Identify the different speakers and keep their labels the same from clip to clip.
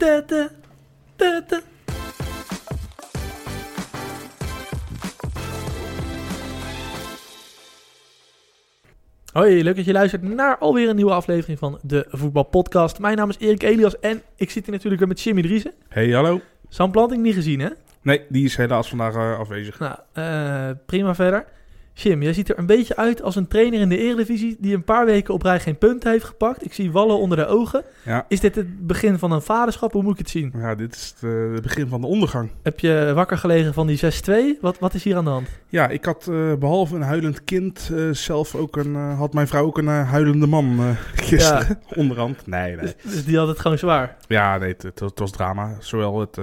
Speaker 1: Da, da, da, da. Hoi, leuk dat je luistert naar alweer een nieuwe aflevering van de Voetbalpodcast. Mijn naam is Erik Elias en ik zit hier natuurlijk weer met Jimmy Driessen.
Speaker 2: Hey, hallo.
Speaker 1: Sam Planting niet gezien, hè?
Speaker 2: Nee, die is helaas vandaag eh, afwezig.
Speaker 1: Nou, eh, prima verder. Jim, jij ziet er een beetje uit als een trainer in de Eredivisie die een paar weken op rij geen punt heeft gepakt. Ik zie wallen onder de ogen.
Speaker 2: Ja,
Speaker 1: Is dit het begin van een vaderschap? Hoe moet ik het zien?
Speaker 2: ja dit is het, eh, het begin van de ondergang.
Speaker 1: Heb je wakker gelegen van die 6-2? Wat, wat is hier aan de hand?
Speaker 2: Ja, ik had eh, behalve een huilend kind eh, zelf ook een, had mijn vrouw ook een huilende man gisteren. Onderhand. Nee, nee.
Speaker 1: Dus, dus die had het gewoon zwaar.
Speaker 2: Ja, nee, het, het, het was drama. Zowel het,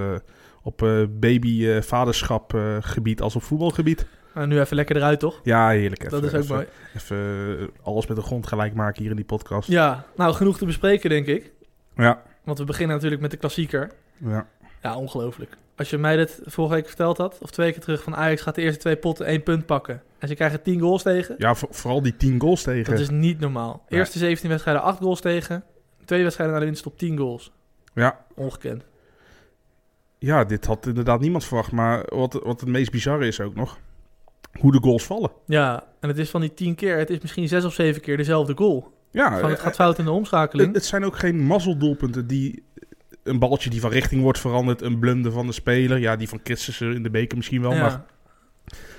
Speaker 2: op baby-vaderschap gebied als op voetbalgebied.
Speaker 1: Nou, nu even lekker eruit, toch?
Speaker 2: Ja, heerlijk. Even,
Speaker 1: dat is ook
Speaker 2: even,
Speaker 1: mooi.
Speaker 2: Even eh, alles met de grond gelijk maken hier in die podcast.
Speaker 1: Ja, nou, genoeg te bespreken, denk ik.
Speaker 2: Ja,
Speaker 1: Want we beginnen natuurlijk met de klassieker.
Speaker 2: ja.
Speaker 1: Ja, ongelooflijk. Als je mij dit vorige week verteld had, of twee keer terug, van Ajax gaat de eerste twee potten één punt pakken. En ze krijgen 10 goals tegen.
Speaker 2: ja voor- vooral die 10 goals tegen.
Speaker 1: Dat is niet normaal.
Speaker 2: Ja.
Speaker 1: Eerste 17 wedstrijden 8 goals tegen. Twee wedstrijden naar de winst op 10 goals.
Speaker 2: Ja,
Speaker 1: Ongekend.
Speaker 2: Ja, dit had inderdaad niemand verwacht. Maar wat, wat het meest bizarre is ook nog, hoe de goals vallen.
Speaker 1: Ja, en het is van die 10 keer, het is misschien 6 of 7 keer dezelfde goal.
Speaker 2: Ja,
Speaker 1: Van het
Speaker 2: eh,
Speaker 1: gaat fout in de omschakeling.
Speaker 2: het, het zijn ook geen mazzeldoelpunten die... Een balletje die van richting wordt veranderd, een blunder van de speler. Ja, die van Christensen in de beker misschien wel.
Speaker 1: ja.
Speaker 2: Maar,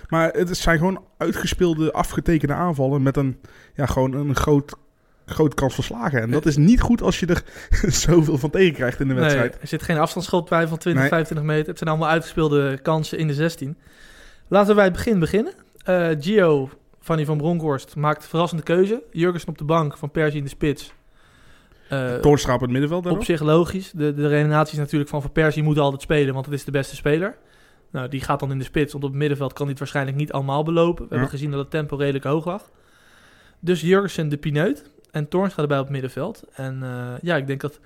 Speaker 2: maar het zijn gewoon uitgespeelde, afgetekende aanvallen met een, ja, gewoon een groot, grote kans van slagen. En dat is niet goed als je er zoveel van tegen krijgt in de
Speaker 1: Nee,
Speaker 2: wedstrijd.
Speaker 1: er zit geen afstandsschot bij van 20,
Speaker 2: Nee.
Speaker 1: 25 meter. Het zijn allemaal uitgespeelde kansen in de 16. Laten we bij het begin beginnen. Eh, Gio, Fanny van Bronckhorst, maakt een verrassende keuze. Jurgensen op de bank, Van Persie in de spits. Eh,
Speaker 2: Toornstra op het middenveld.
Speaker 1: op
Speaker 2: daarop.
Speaker 1: zich logisch. De, de redenatie is natuurlijk van Van Persie moet altijd spelen, want het is de beste speler. Nou, die gaat dan in de spits, want op het middenveld kan hij het waarschijnlijk niet allemaal belopen. We
Speaker 2: Ja.
Speaker 1: hebben gezien dat het tempo redelijk hoog lag. Dus Jurgensen de pineut en Toorns gaat erbij op het middenveld. En eh, ja, ik denk dat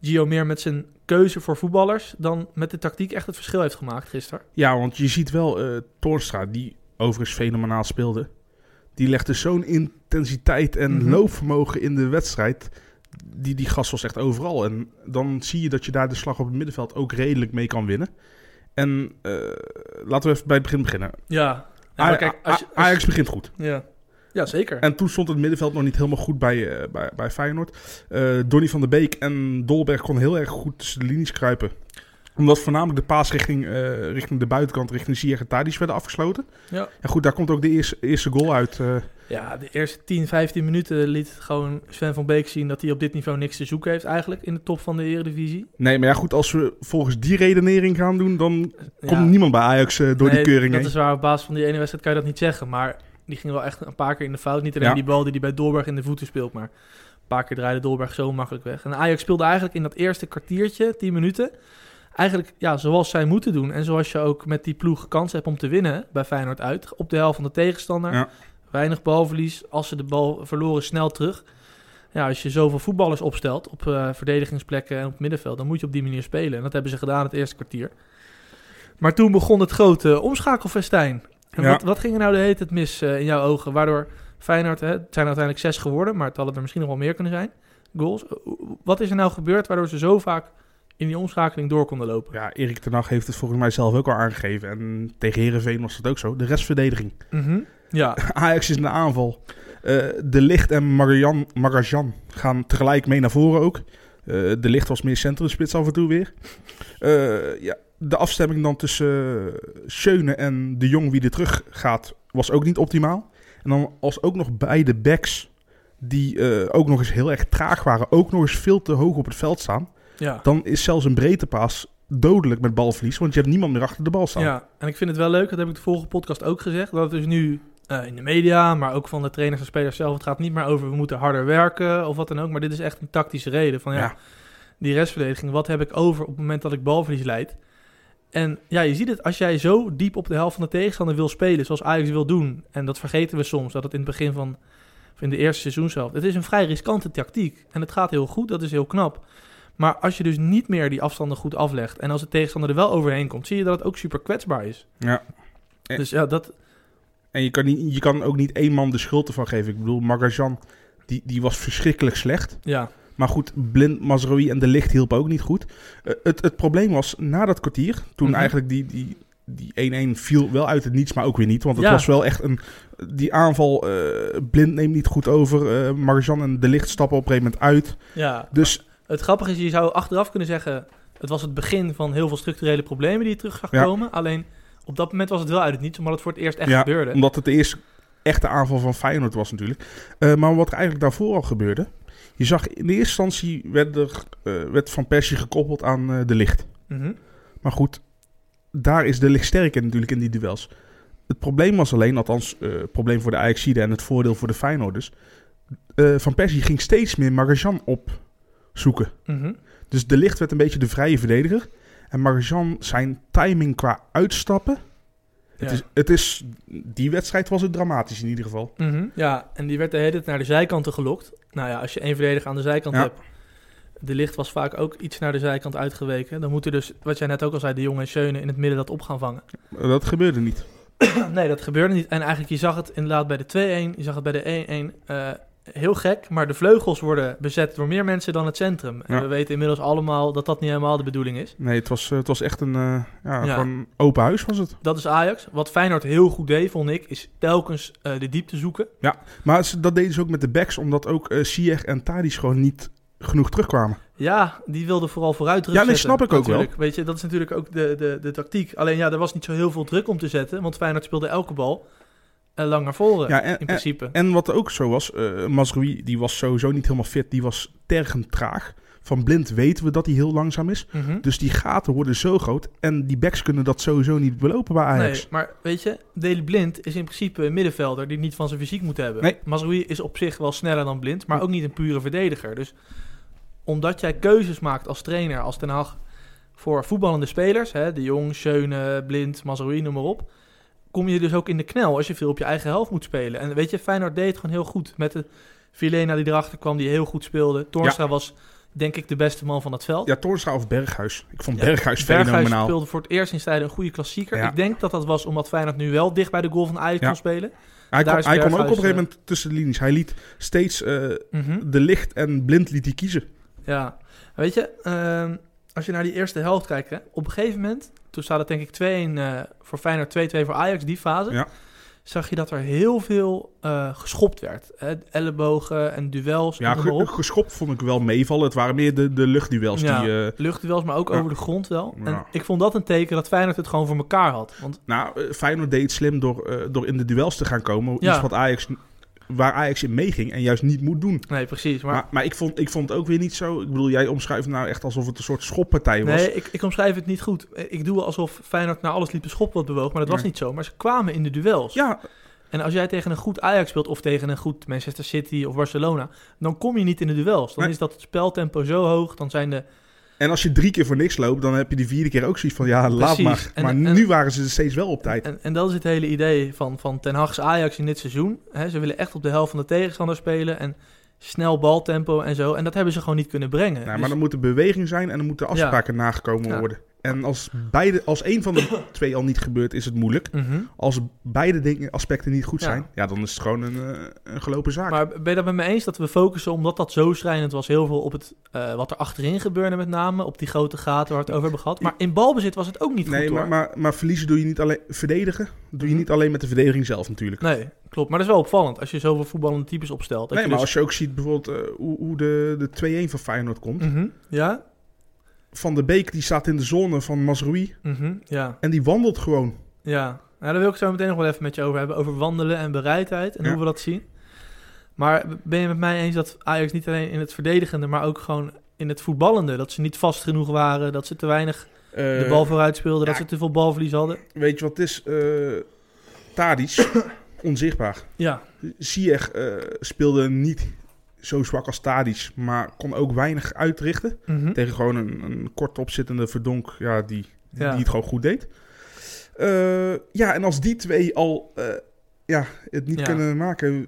Speaker 1: Gio meer met zijn keuze voor voetballers dan met de tactiek echt het verschil heeft gemaakt gisteren.
Speaker 2: Ja, want je ziet wel eh Toornstra, die overigens fenomenaal speelde. Die legde zo'n intensiteit en
Speaker 1: Mhm.
Speaker 2: loopvermogen in de wedstrijd. Die, die gast was echt overal. En dan zie je dat je daar de slag op het middenveld ook redelijk mee kan winnen. En eh, laten we even bij het begin beginnen.
Speaker 1: Ja,
Speaker 2: A-
Speaker 1: maar kijk, als je, als je-
Speaker 2: Ajax begint goed.
Speaker 1: ja. Ja, zeker.
Speaker 2: En toen stond het middenveld nog niet helemaal goed bij, eh, bij, bij Feyenoord. Eh Donny van der Beek en Dolberg konden heel erg goed tussen de linies kruipen. Omdat voornamelijk de paas richting, eh, richting de buitenkant, richting Ziyech werden afgesloten.
Speaker 1: Ja.
Speaker 2: En goed, daar komt ook de eerste, eerste goal uit.
Speaker 1: Ja, de eerste 10, 15 minuten liet gewoon Sven van Beek zien dat hij op dit niveau niks te zoeken heeft eigenlijk in de top van de Eredivisie.
Speaker 2: nee, maar ja goed, als we volgens die redenering gaan doen, dan
Speaker 1: Ja.
Speaker 2: komt niemand bij Ajax door
Speaker 1: Nee,
Speaker 2: die keuring
Speaker 1: Dat
Speaker 2: heen.
Speaker 1: is waar, op basis van die ene wedstrijd kan je dat niet zeggen. Maar die ging wel echt een paar keer in de fout. Niet alleen
Speaker 2: Ja.
Speaker 1: die bal die hij bij Dolberg in de voeten speelt, maar een paar keer draaide Dolberg zo makkelijk weg. En Ajax speelde eigenlijk in dat eerste kwartiertje, 10 minuten, eigenlijk ja, zoals zij moeten doen. En zoals je ook met die ploeg kans hebt om te winnen bij Feyenoord uit. Op de helft van de tegenstander.
Speaker 2: Ja.
Speaker 1: Weinig balverlies. Als ze de bal verloren, snel terug. Ja, als je zoveel voetballers opstelt op eh, verdedigingsplekken en op het middenveld, dan moet je op die manier spelen. En dat hebben ze gedaan het eerste kwartier. Maar toen begon het grote omschakelfestijn. En
Speaker 2: Ja.
Speaker 1: wat, wat ging er nou de hele tijd mis eh, in jouw ogen? Waardoor Feyenoord, hè, het zijn uiteindelijk zes geworden, maar het hadden er misschien nog wel meer kunnen zijn. Goals. Wat is er nou gebeurd waardoor ze zo vaak in die omschakeling door konden lopen?
Speaker 2: Ja, Erik ten Hag heeft het volgens mij zelf ook al aangegeven. En tegen Herenveen was dat ook zo. De restverdediging.
Speaker 1: Mhm. Ja,
Speaker 2: Ajax is in de aanval. Eh, de Licht en Marian, Marajan gaan tegelijk mee naar voren ook. Eh, de Licht was meer centrumspits af en toe weer. Eh, ja, de afstemming dan tussen Schöne en de Jong wie er terug gaat was ook niet optimaal. En dan als ook nog beide backs die eh, ook nog eens heel erg traag waren, ook nog eens veel te hoog op het veld staan.
Speaker 1: ja.
Speaker 2: Dan is zelfs een breedtepaas dodelijk met balverlies, want je hebt niemand meer achter de bal staan.
Speaker 1: Ja, en ik vind het wel leuk, dat heb ik de vorige podcast ook gezegd, dat het dus nu eh, in de media, maar ook van de trainers en spelers zelf, het gaat niet meer over we moeten harder werken of wat dan ook, maar dit is echt een tactische reden van ja,
Speaker 2: Ja.
Speaker 1: die restverdediging, wat heb ik over op het moment dat ik balverlies leid? En ja, je ziet het, als jij zo diep op de helft van de tegenstander wil spelen, zoals Ajax wil doen, en dat vergeten we soms, dat het in het begin van, of in de eerste seizoenshelft, het is een vrij riskante tactiek. En het gaat heel goed, dat is heel knap. Maar als je dus niet meer die afstanden goed aflegt, en als de tegenstander er wel overheen komt, zie je dat het ook super kwetsbaar is.
Speaker 2: Ja. Eh.
Speaker 1: Dus ja, dat,
Speaker 2: En je kan, niet, je kan ook niet één man de schuld ervan geven. Ik bedoel, Magajan, die, die was verschrikkelijk slecht.
Speaker 1: ja,
Speaker 2: Maar goed, Blind, Mazraoui en De Licht hielpen ook niet goed. Eh, het, het probleem was, na dat kwartier, toen
Speaker 1: Mhm.
Speaker 2: eigenlijk die, die, die 1-1 viel wel uit het niets, maar ook weer niet. Want het
Speaker 1: Ja.
Speaker 2: was wel echt een... Die aanval, eh, Blind neemt niet goed over. eh Marjan en De Licht stappen op een gegeven moment uit.
Speaker 1: Ja,
Speaker 2: Dus
Speaker 1: het grappige is, je zou achteraf kunnen zeggen... het was het begin van heel veel structurele problemen die je terug zag
Speaker 2: Ja.
Speaker 1: komen. Alleen, op dat moment was het wel uit het niets, omdat het voor het eerst echt
Speaker 2: Ja,
Speaker 1: gebeurde.
Speaker 2: Omdat het de eerste echte aanval van Feyenoord was natuurlijk. Maar wat er eigenlijk daarvoor al gebeurde... Je zag in de eerste instantie werd, er, eh, werd Van Persie gekoppeld aan eh, de licht.
Speaker 1: Mhm.
Speaker 2: Maar goed, daar is de licht sterk in natuurlijk in die duels. Het probleem was alleen, althans eh, het probleem voor de Ajaxide en het voordeel voor de Feyenoorders... Van Persie ging steeds meer Marjan opzoeken.
Speaker 1: Mhm.
Speaker 2: Dus de licht werd een beetje de vrije verdediger. En Marjan zijn timing qua uitstappen... Het, is, het is, die wedstrijd was het dramatisch in ieder geval.
Speaker 1: Mhm, Ja, en die werd de hele tijd naar de zijkanten gelokt. Nou ja, als je één verdediger aan de zijkant
Speaker 2: Ja.
Speaker 1: hebt... De licht was vaak ook iets naar de zijkant uitgeweken. Dan moeten dus, wat jij net ook al zei, de jongen en Schöne in het midden dat op gaan vangen.
Speaker 2: Dat gebeurde niet.
Speaker 1: nee, dat gebeurde niet. En eigenlijk, je zag het inderdaad bij de 2-1, je zag het bij de 1-1. eh, heel gek, maar de vleugels worden bezet door meer mensen dan het centrum. En
Speaker 2: Ja.
Speaker 1: we weten inmiddels allemaal dat dat niet helemaal de bedoeling is.
Speaker 2: Nee, het was, eh, het was echt een eh, ja,
Speaker 1: Ja.
Speaker 2: gewoon open huis was het.
Speaker 1: Dat is Ajax. Wat Feyenoord heel goed deed, vond ik, is telkens eh, de diepte zoeken.
Speaker 2: Maar ze- dat deden ze ook met de backs, omdat ook eh Ziyech en Tadic gewoon niet genoeg terugkwamen.
Speaker 1: Ja, die wilde vooral vooruit druk
Speaker 2: Ja, nee,
Speaker 1: zetten,
Speaker 2: snap ik ook wel.
Speaker 1: Weet je, dat is natuurlijk ook de, de, de tactiek. Alleen ja, er was niet zo heel veel druk om te zetten, want Feyenoord speelde elke bal lang naar voren,
Speaker 2: Ja, en,
Speaker 1: in principe.
Speaker 2: en wat ook zo was, Mazraoui, die was sowieso niet helemaal fit, die was tergend traag. Van Blind weten we dat hij heel langzaam is.
Speaker 1: Mhm.
Speaker 2: Dus die gaten worden zo groot en die backs kunnen dat sowieso niet belopen bij Ajax.
Speaker 1: Nee, maar weet je, Daley Blind is in principe een middenvelder die niet van zijn fysiek moet hebben.
Speaker 2: Nee.
Speaker 1: Mazraoui is op zich wel sneller dan Blind, maar ook niet een pure verdediger. Dus omdat jij keuzes maakt als trainer, als Den Haag, voor voetballende spelers, hè, de Jong, Schöne, Blind, Mazraoui, noem maar op, kom je dus ook in de knel als je veel op je eigen helft moet spelen. En weet je, Feyenoord deed het gewoon heel goed met de Vilena die erachter kwam, die heel goed speelde. Toornstra was denk ik de beste man van het veld.
Speaker 2: Ja, Toornstra of Berghuis. Ik vond
Speaker 1: Ja,
Speaker 2: Berghuis
Speaker 1: Berghuis
Speaker 2: fenomenaal.
Speaker 1: speelde voor het eerst in tijden een goede klassieker.
Speaker 2: Ja.
Speaker 1: Ik denk dat dat was omdat Feyenoord nu wel dicht bij de goal van Ajax
Speaker 2: Ja.
Speaker 1: kon spelen.
Speaker 2: Hij, kon ook op een gegeven moment tussen de linies. Hij liet steeds eh,
Speaker 1: Mhm.
Speaker 2: de licht en blind liet hij kiezen.
Speaker 1: Ja, weet je, ehm, als je naar die eerste helft kijkt, hè, op een gegeven moment, toen staat het denk ik 2-1 eh, voor Feyenoord, 2-2 voor Ajax, die fase,
Speaker 2: Ja.
Speaker 1: zag je dat er heel veel eh, geschopt werd. Hè, ellebogen en duels,
Speaker 2: Ja, ge-
Speaker 1: op.
Speaker 2: geschopt vond ik wel meevallen. Het waren meer de, de luchtduels
Speaker 1: Ja.
Speaker 2: die... eh,
Speaker 1: luchtduels, maar ook
Speaker 2: Ja.
Speaker 1: over de grond wel. En ik vond dat een teken dat Feyenoord het gewoon voor elkaar had. Want
Speaker 2: nou, Feyenoord deed het slim door, door in de duels te gaan komen.
Speaker 1: Ja.
Speaker 2: Iets wat Ajax, waar Ajax in meeging en juist niet moet doen.
Speaker 1: nee, precies. Maar,
Speaker 2: Maar, maar ik, vond, ik vond het ook weer niet zo... Ik bedoel, jij omschrijft het nou echt alsof het een soort schoppartij was.
Speaker 1: nee, ik, ik omschrijf het niet goed. Ik doe alsof Feyenoord naar alles liep te schop wat bewoog, maar dat was
Speaker 2: Nee.
Speaker 1: niet zo. Maar ze kwamen in de duels.
Speaker 2: Ja,
Speaker 1: En als jij tegen een goed Ajax speelt of tegen een goed Manchester City of Barcelona, dan kom je niet in de duels. Dan
Speaker 2: Nee.
Speaker 1: is dat het speltempo zo hoog, dan zijn de...
Speaker 2: en als je drie keer voor niks loopt, dan heb je die vierde keer ook zoiets van... Ja, laat maar.
Speaker 1: En-
Speaker 2: maar
Speaker 1: en-
Speaker 2: nu waren ze steeds wel op tijd.
Speaker 1: En, en dat is het hele idee van, van Ten Hag's Ajax in dit seizoen. Ze willen echt op de helft van de tegenstander spelen en snel baltempo en zo. En dat hebben ze gewoon niet kunnen brengen.
Speaker 2: Nou,
Speaker 1: Dus-
Speaker 2: maar dan moet er beweging zijn en dan moeten afspraken nagekomen
Speaker 1: Ja.
Speaker 2: worden. En als, beide, als één van de twee al niet gebeurt, is het moeilijk.
Speaker 1: Mhm.
Speaker 2: Als beide dingen, aspecten niet goed zijn, ja, dan is het gewoon een, eh, een gelopen zaak.
Speaker 1: Maar ben je dat met me eens dat we focussen, omdat dat zo schrijnend was, heel veel op het, eh, wat er achterin gebeurde met name, op die grote gaten waar we het over hebben gehad. Maar in balbezit was het ook niet
Speaker 2: nee,
Speaker 1: goed
Speaker 2: maar,
Speaker 1: hoor.
Speaker 2: maar, maar verliezen doe je niet alleen verdedigen. Doe je
Speaker 1: Mhm.
Speaker 2: niet alleen met de verdediging zelf natuurlijk.
Speaker 1: Nee, klopt. Maar dat is wel opvallend als je zoveel voetballende types opstelt. Dat
Speaker 2: nee,
Speaker 1: je
Speaker 2: maar
Speaker 1: dus-
Speaker 2: als je ook ziet bijvoorbeeld eh, hoe, hoe de, de 2-1 van Feyenoord komt.
Speaker 1: Mhm. Ja?
Speaker 2: Van de Beek die staat in de zone van Mazraoui
Speaker 1: Mhm. Ja.
Speaker 2: en die wandelt gewoon.
Speaker 1: Ja, nou, daar wil ik zo meteen nog wel even met je over hebben. Over wandelen en bereidheid en
Speaker 2: Ja.
Speaker 1: hoe we dat zien. Maar ben je met mij eens dat Ajax niet alleen in het verdedigende, maar ook gewoon in het voetballende, dat ze niet vast genoeg waren, dat ze te weinig de
Speaker 2: Eh,
Speaker 1: bal vooruit speelden, dat
Speaker 2: ja.
Speaker 1: ze te veel balverlies hadden?
Speaker 2: Weet je wat het is? Eh Tadic, onzichtbaar.
Speaker 1: Ja,
Speaker 2: Ziyech eh, speelde niet zo zwak als Tadic, maar kon ook weinig uitrichten.
Speaker 1: Mhm.
Speaker 2: Tegen gewoon een, een kort opzittende Verdonk, ja, die, die,
Speaker 1: Ja.
Speaker 2: die het gewoon goed deed. Eh, ja, en als die twee al eh, ja, het niet
Speaker 1: Ja.
Speaker 2: kunnen maken,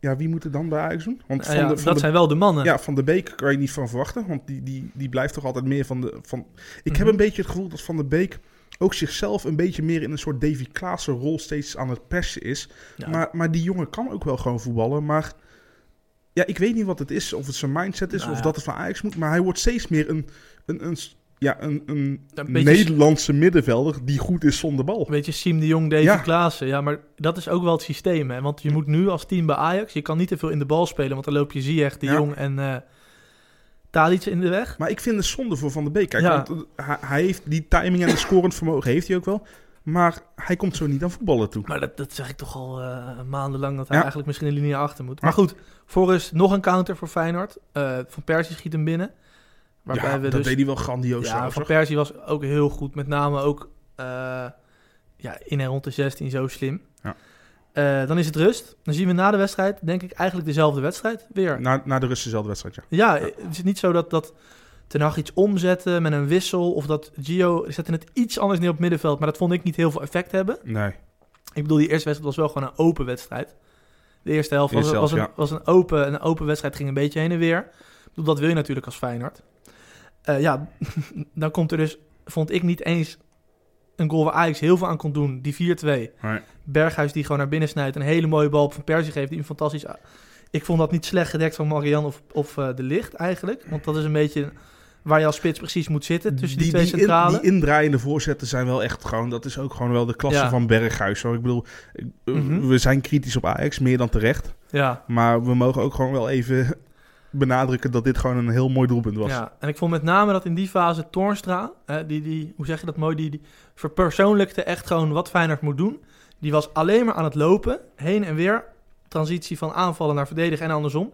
Speaker 2: ja, wie moet het dan bij Ajax doen? Want van,
Speaker 1: ja,
Speaker 2: de, van,
Speaker 1: dat
Speaker 2: de,
Speaker 1: zijn wel de mannen.
Speaker 2: ja, van de Beek kan je niet van verwachten, want die, die, die blijft toch altijd meer van de... Van... Ik heb
Speaker 1: Mhm.
Speaker 2: een beetje het gevoel dat Van de Beek ook zichzelf een beetje meer in een soort Davy Klaassen rol steeds aan het persen is.
Speaker 1: Ja.
Speaker 2: Maar, maar die jongen kan ook wel gewoon voetballen, maar ja, ik weet niet wat het is. Of het zijn mindset is,
Speaker 1: Nou
Speaker 2: of
Speaker 1: ja.
Speaker 2: dat het van Ajax moet. Maar hij wordt steeds meer een, een, een, ja, een, een,
Speaker 1: Een beetje-
Speaker 2: Nederlandse middenvelder die goed is zonder bal.
Speaker 1: Een beetje Siem de Jong, Davy
Speaker 2: Ja.
Speaker 1: Klaassen. Ja, maar dat is ook wel het systeem. Hè? Want je moet nu als team bij Ajax... Je kan niet te veel in de bal spelen. Want dan loop je Ziyech, de
Speaker 2: Ja.
Speaker 1: Jong en Tadic in de weg.
Speaker 2: Maar ik vind het zonde voor Van der Beek. Kijk,
Speaker 1: Ja.
Speaker 2: want, eh, hij, hij heeft die timing en het scorend vermogen heeft hij ook wel. Maar hij komt zo niet aan voetballen toe.
Speaker 1: Maar dat, dat zeg ik toch al eh, maandenlang... dat hij
Speaker 2: Ja.
Speaker 1: eigenlijk misschien een linie achter moet. Maar
Speaker 2: Ja.
Speaker 1: goed, voor rust nog een counter voor Feyenoord. Eh, van Persie schiet hem binnen. Waarbij
Speaker 2: ja,
Speaker 1: we
Speaker 2: dat
Speaker 1: dus...
Speaker 2: deed hij wel grandioos
Speaker 1: Ja, Van. Persie was ook heel goed. Met name ook eh, ja, in en rond de 16 zo slim.
Speaker 2: Ja.
Speaker 1: Dan is het rust. Dan zien we na de wedstrijd, denk ik, eigenlijk dezelfde wedstrijd weer.
Speaker 2: Na, na de rust dezelfde wedstrijd, ja.
Speaker 1: Ja, het is niet zo dat, dat Ten Hag iets omzetten met een wissel... of dat Gio zette het iets anders neer op het middenveld... maar dat vond ik niet heel veel effect hebben.
Speaker 2: Nee.
Speaker 1: Ik bedoel, die eerste wedstrijd was wel gewoon een open wedstrijd. De eerste helft was, was, een, was een, open, een open wedstrijd, ging een beetje heen en weer. Ik bedoel, dat wil je natuurlijk als Feyenoord. Eh, ja, dan komt er dus, vond ik niet eens een goal waar Ajax heel veel aan kon doen. Die 4-2.
Speaker 2: Nee.
Speaker 1: Berghuis die gewoon naar binnen snijdt. Een hele mooie bal op Van Persie geeft. Die een fantastisch... Ik vond dat niet slecht gedekt van Marian of, of eh, De Licht eigenlijk. Want dat is een beetje waar je als spits precies moet zitten. Tussen die, twee centralen.
Speaker 2: die indraaiende voorzetten zijn wel echt gewoon... Dat is ook gewoon wel de klasse
Speaker 1: Ja.
Speaker 2: van Berghuis. Hoor. Ik bedoel, eh,
Speaker 1: Mhm.
Speaker 2: we zijn kritisch op Ajax, meer dan terecht.
Speaker 1: ja,
Speaker 2: Maar we mogen ook gewoon wel even benadrukken dat dit gewoon een heel mooi doelpunt was.
Speaker 1: Ja, en ik vond met name dat in die fase Toornstra, hè, die, die, hoe zeg je dat mooi, die, die verpersoonlijkte echt gewoon wat Feyenoord moet doen. Die was alleen maar aan het lopen, heen en weer, transitie van aanvallen naar verdedigen en andersom.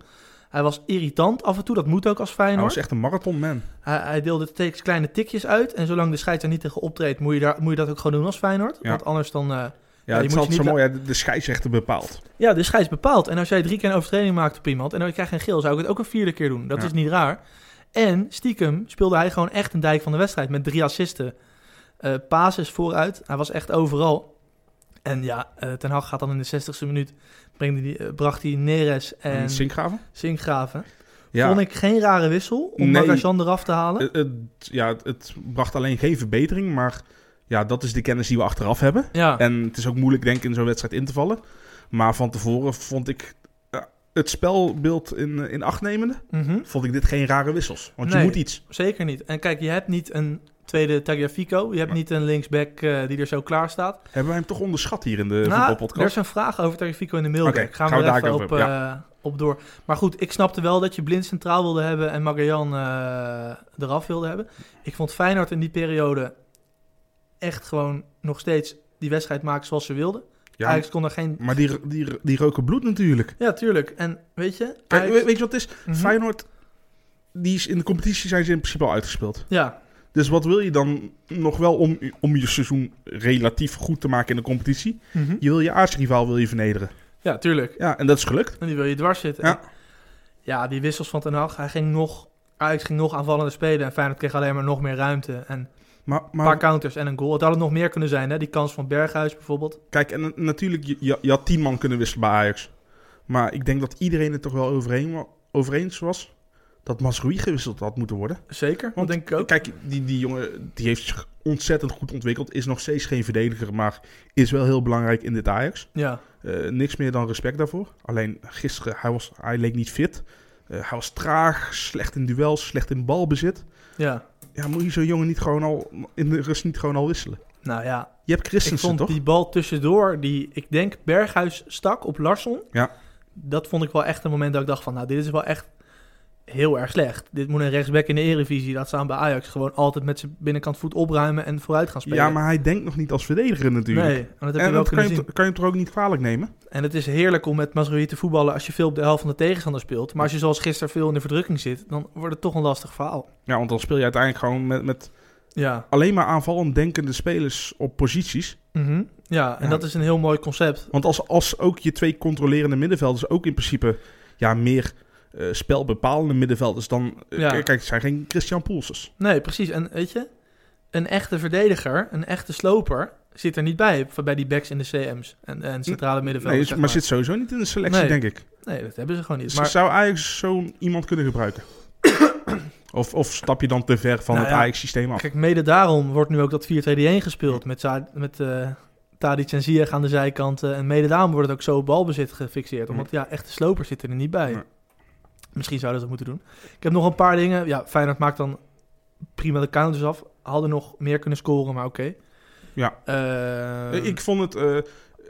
Speaker 1: Hij was irritant af en toe, dat moet ook als
Speaker 2: Hij
Speaker 1: Feyenoord.
Speaker 2: was echt een marathonman.
Speaker 1: Hij, hij deelde steeds kleine tikjes uit en zolang de scheids er niet tegen optreedt, moet je, daar, moet je dat ook gewoon doen als Feyenoord.
Speaker 2: Ja.
Speaker 1: Want anders dan... eh,
Speaker 2: Ja,
Speaker 1: je
Speaker 2: het is altijd zo mooi. De, scheidsrechter bepaalt.
Speaker 1: ja, de scheids bepaalt. En als jij drie keer een overtreding maakt op iemand en dan krijg je een geel, zou ik het ook een vierde keer doen. Dat
Speaker 2: Ja.
Speaker 1: is niet raar. En stiekem speelde hij gewoon echt een dijk van de wedstrijd met drie assisten. pases vooruit. Hij was echt overal. En ja, eh, Ten Hag gaat dan in de 60ste minuut, die, eh, bracht hij Neres en
Speaker 2: En Sinkgraven?
Speaker 1: Sinkgraven.
Speaker 2: Ja.
Speaker 1: Vond ik geen rare wissel om
Speaker 2: Nee.
Speaker 1: Magajan eraf te halen.
Speaker 2: Het, het- ja, het, bracht alleen geen verbetering, maar ja, dat is de kennis die we achteraf hebben.
Speaker 1: ja,
Speaker 2: En het is ook moeilijk, denk ik, in zo'n wedstrijd in te vallen. Maar van tevoren vond ik het spelbeeld in, in acht nemende,
Speaker 1: mhm.
Speaker 2: vond ik dit geen rare wissels. Want
Speaker 1: Nee.
Speaker 2: je moet iets.
Speaker 1: zeker niet. En kijk, je hebt niet een tweede Tagliafico. Je hebt niet een linksback eh, die er zo klaar staat.
Speaker 2: Hebben wij hem toch onderschat hier in de
Speaker 1: Nou, er
Speaker 2: voetbalpodcast?
Speaker 1: is een vraag over Tarifico in de mail. Ga
Speaker 2: gaan
Speaker 1: er
Speaker 2: we daar
Speaker 1: even op, eh, op door. Maar goed, ik snapte wel dat je Blind centraal wilde hebben en Magajan eh, eraf wilde hebben. Ik vond Feyenoord in die periode echt gewoon nog steeds die wedstrijd maken zoals ze wilden.
Speaker 2: ja,
Speaker 1: Ajax kon er geen...
Speaker 2: maar die, die, die roken bloed natuurlijk.
Speaker 1: Ja, tuurlijk. En weet je... Ajax-
Speaker 2: weet, weet je wat het is?
Speaker 1: Mhm.
Speaker 2: Feyenoord, die is in de competitie zijn ze in principe al uitgespeeld.
Speaker 1: Ja,
Speaker 2: Dus wat wil je dan nog wel om, om je seizoen relatief goed te maken in de competitie?
Speaker 1: mhm.
Speaker 2: Je wil je aardsrivaal wil je vernederen.
Speaker 1: ja, tuurlijk.
Speaker 2: Ja, en dat is gelukt.
Speaker 1: En die wil je dwars zitten.
Speaker 2: Ja.
Speaker 1: ja, die wissels van Ten Hag. Hij ging nog... Ajax ging nog aanvallender spelen en Feyenoord kreeg alleen maar nog meer ruimte. En
Speaker 2: Maar,
Speaker 1: een
Speaker 2: maar
Speaker 1: paar counters en een goal. Het had het nog meer kunnen zijn, hè? Die kans van Berghuis bijvoorbeeld.
Speaker 2: kijk, en natuurlijk, je, je, had tien man kunnen wisselen bij Ajax. Maar ik denk dat iedereen het toch wel overeen, wa- over eens was dat Masrui gewisseld had moeten worden.
Speaker 1: Zeker,
Speaker 2: Want,
Speaker 1: denk ik ook.
Speaker 2: Kijk, die, die jongen die heeft zich ontzettend goed ontwikkeld. Is nog steeds geen verdediger, maar is wel heel belangrijk in dit Ajax.
Speaker 1: Ja,
Speaker 2: Eh, niks meer dan respect daarvoor. Alleen gisteren, hij, was, hij leek niet fit. Eh, hij was traag, slecht in duels, slecht in balbezit.
Speaker 1: ja.
Speaker 2: Ja, moet je zo'n jongen niet gewoon al in de rust niet gewoon al wisselen?
Speaker 1: Nou ja,
Speaker 2: Je hebt
Speaker 1: ik
Speaker 2: Christensen,
Speaker 1: vond
Speaker 2: toch?
Speaker 1: die bal tussendoor, die ik denk Berghuis stak op Larsson.
Speaker 2: Ja.
Speaker 1: Dat vond ik wel echt een moment dat ik dacht van, nou, dit is wel echt heel erg slecht. Dit moet een rechtsback in de Eredivisie, dat staan bij Ajax gewoon altijd met zijn binnenkant voet opruimen en vooruit gaan spelen.
Speaker 2: Ja, maar hij denkt nog niet als verdediger natuurlijk.
Speaker 1: Nee, en dat heb je wel
Speaker 2: dat kan
Speaker 1: kunnen
Speaker 2: je,
Speaker 1: zien.
Speaker 2: kan je hem toch ook niet kwalijk nemen?
Speaker 1: En het is heerlijk om met Mazraoui te voetballen als je veel op de helft van de tegenstander speelt. Maar als je zoals gisteren veel in de verdrukking zit, dan wordt het toch een lastig verhaal.
Speaker 2: Ja, want dan speel je uiteindelijk gewoon met, met
Speaker 1: Ja,
Speaker 2: alleen maar aanvallend denkende spelers op posities.
Speaker 1: Mhm. ja en
Speaker 2: Ja.
Speaker 1: dat is een heel mooi concept.
Speaker 2: Want als, als ook je twee controlerende middenvelders ook in principe ja, meer eh, spelbepalende middenvelders dan... eh,
Speaker 1: Ja.
Speaker 2: Kijk, het zijn geen Christian Poelsers.
Speaker 1: Nee, precies. En weet je, een echte verdediger, een echte sloper, zit er niet bij. Bij die backs in de CM's en, en centrale middenvelders.
Speaker 2: Nee, maar zit sowieso niet in de selectie,
Speaker 1: Nee.
Speaker 2: denk ik.
Speaker 1: Nee, dat hebben ze gewoon niet. Maar
Speaker 2: Zou Ajax zo'n iemand kunnen gebruiken? of, of stap je dan te ver van
Speaker 1: Nou
Speaker 2: het
Speaker 1: ja,
Speaker 2: Ajax-systeem af?
Speaker 1: kijk, mede daarom wordt nu ook dat 4-2-3-1 gespeeld. Met, met eh Tadic en Ziyech aan de zijkanten. En mede daarom wordt het ook zo balbezit gefixeerd. Omdat ja, echte slopers zitten er niet bij.
Speaker 2: Nee.
Speaker 1: Misschien zouden ze dat moeten doen. Ik heb nog een paar dingen. Ja, Feyenoord maakt dan prima de counters af. Hadden nog meer kunnen scoren, maar oké.
Speaker 2: Ja.
Speaker 1: Eh,
Speaker 2: ik vond het eh,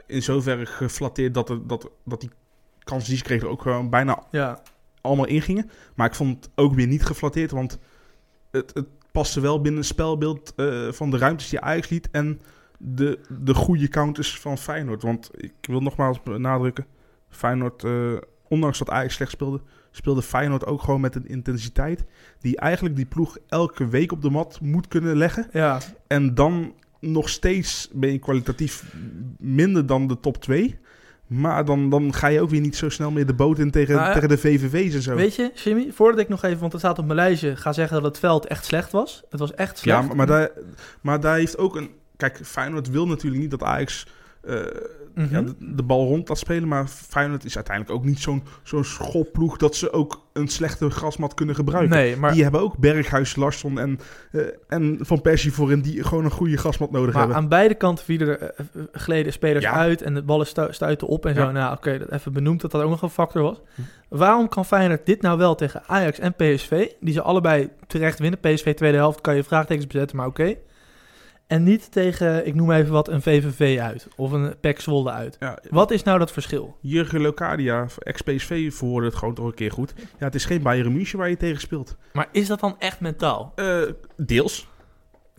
Speaker 2: in zoverre geflatteerd dat, er, dat, dat die kansen die ze kregen ook gewoon bijna
Speaker 1: ja,
Speaker 2: allemaal ingingen. Maar ik vond het ook weer niet geflatteerd, want het, het paste wel binnen het spelbeeld eh, van de ruimtes die Ajax liet en de, de goede counters van Feyenoord. Want ik wil nogmaals benadrukken, Feyenoord, eh, ondanks dat Ajax slecht speelde, speelde Feyenoord ook gewoon met een intensiteit die eigenlijk die ploeg elke week op de mat moet kunnen leggen.
Speaker 1: ja,
Speaker 2: En dan nog steeds ben je kwalitatief minder dan de top 2. Maar dan, dan ga je ook weer niet zo snel meer de boot in tegen,
Speaker 1: Nou ja,
Speaker 2: tegen de VVV's en zo.
Speaker 1: weet je, Jimmy, voordat ik nog even, want het staat op mijn lijstje, ga zeggen dat het veld echt slecht was. Het was echt slecht.
Speaker 2: ja, maar, maar, daar, maar daar heeft ook een... Kijk, Feyenoord wil natuurlijk niet dat Ajax eh,
Speaker 1: Mhm.
Speaker 2: ja, de, de bal rond laat spelen. Maar Feyenoord is uiteindelijk ook niet zo'n zo'n schopploeg... dat ze ook een slechte grasmat kunnen gebruiken.
Speaker 1: nee, maar,
Speaker 2: Die hebben ook Berghuis, Larsson en, eh, en Van Persie voorin... die gewoon een goede grasmat nodig
Speaker 1: maar
Speaker 2: hebben.
Speaker 1: aan beide kanten vielen er eh, eh, gleden spelers
Speaker 2: Ja.
Speaker 1: uit en de ballen stu- stuiten op en zo.
Speaker 2: Ja.
Speaker 1: Nou, oké, dat even benoemd dat dat ook nog een factor was.
Speaker 2: Hm.
Speaker 1: Waarom kan Feyenoord dit nou wel tegen Ajax en PSV, die ze allebei terecht winnen? PSV tweede helft kan je vraagtekens bezetten, maar oké. En niet tegen, ik noem even wat, een VVV uit of een PEC Zwolle uit.
Speaker 2: Ja,
Speaker 1: Wat is nou dat verschil?
Speaker 2: Jurgen Locadia, ex-PSV, verwoordde het gewoon toch een keer goed. Ja, het is geen Bayern München waar je tegen speelt.
Speaker 1: Maar is dat dan echt mentaal?
Speaker 2: Eh, deels,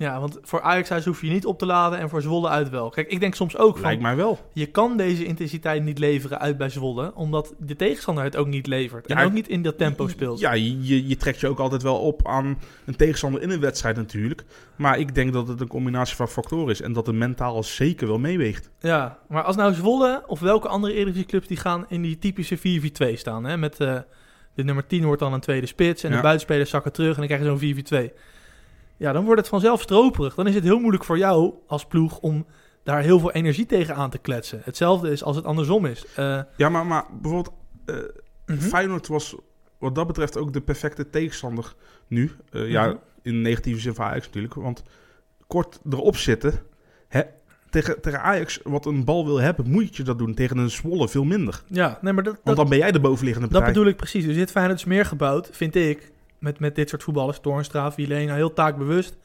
Speaker 1: Ja, want voor Ajax hoef je niet op te laden en voor Zwolle uit wel. Kijk, ik denk soms ook van,
Speaker 2: lijkt mij wel.
Speaker 1: je kan deze intensiteit niet leveren uit bij Zwolle, omdat de tegenstander het ook niet levert. En ook niet in dat tempo speelt.
Speaker 2: Ja, je, je trekt je ook altijd wel op aan een tegenstander in een wedstrijd natuurlijk. Maar ik denk dat het een combinatie van factoren is. En dat het mentaal zeker wel meeweegt.
Speaker 1: Ja, maar als nou Zwolle of welke andere Eredivisie-clubs die gaan in die typische 4-4-2 staan, hè, met eh, de nummer 10 wordt dan een tweede spits en de buitenspelers zakken terug en dan krijg je zo'n 4-4-2. Ja, dan wordt het vanzelf stroperig. Dan is het heel moeilijk voor jou als ploeg om daar heel veel energie tegen aan te kletsen. Hetzelfde is als het andersom is. Eh,
Speaker 2: Ja, maar, maar bijvoorbeeld
Speaker 1: mhm.
Speaker 2: Feyenoord was wat dat betreft ook de perfecte tegenstander nu. Eh, Ja,
Speaker 1: Mhm.
Speaker 2: in negatieve zin van Ajax natuurlijk. Want kort erop zitten. Hè, tegen, tegen Ajax, wat een bal wil hebben, moet je dat doen. Tegen een Zwolle veel minder.
Speaker 1: Ja, nee, maar dat, dat,
Speaker 2: Want dan ben jij de bovenliggende
Speaker 1: dat
Speaker 2: partij.
Speaker 1: bedoel ik precies. Dus dit Feyenoord is meer gebouwd, vind ik, met, met dit soort voetballers, Toornstra, Vilena, heel taakbewust,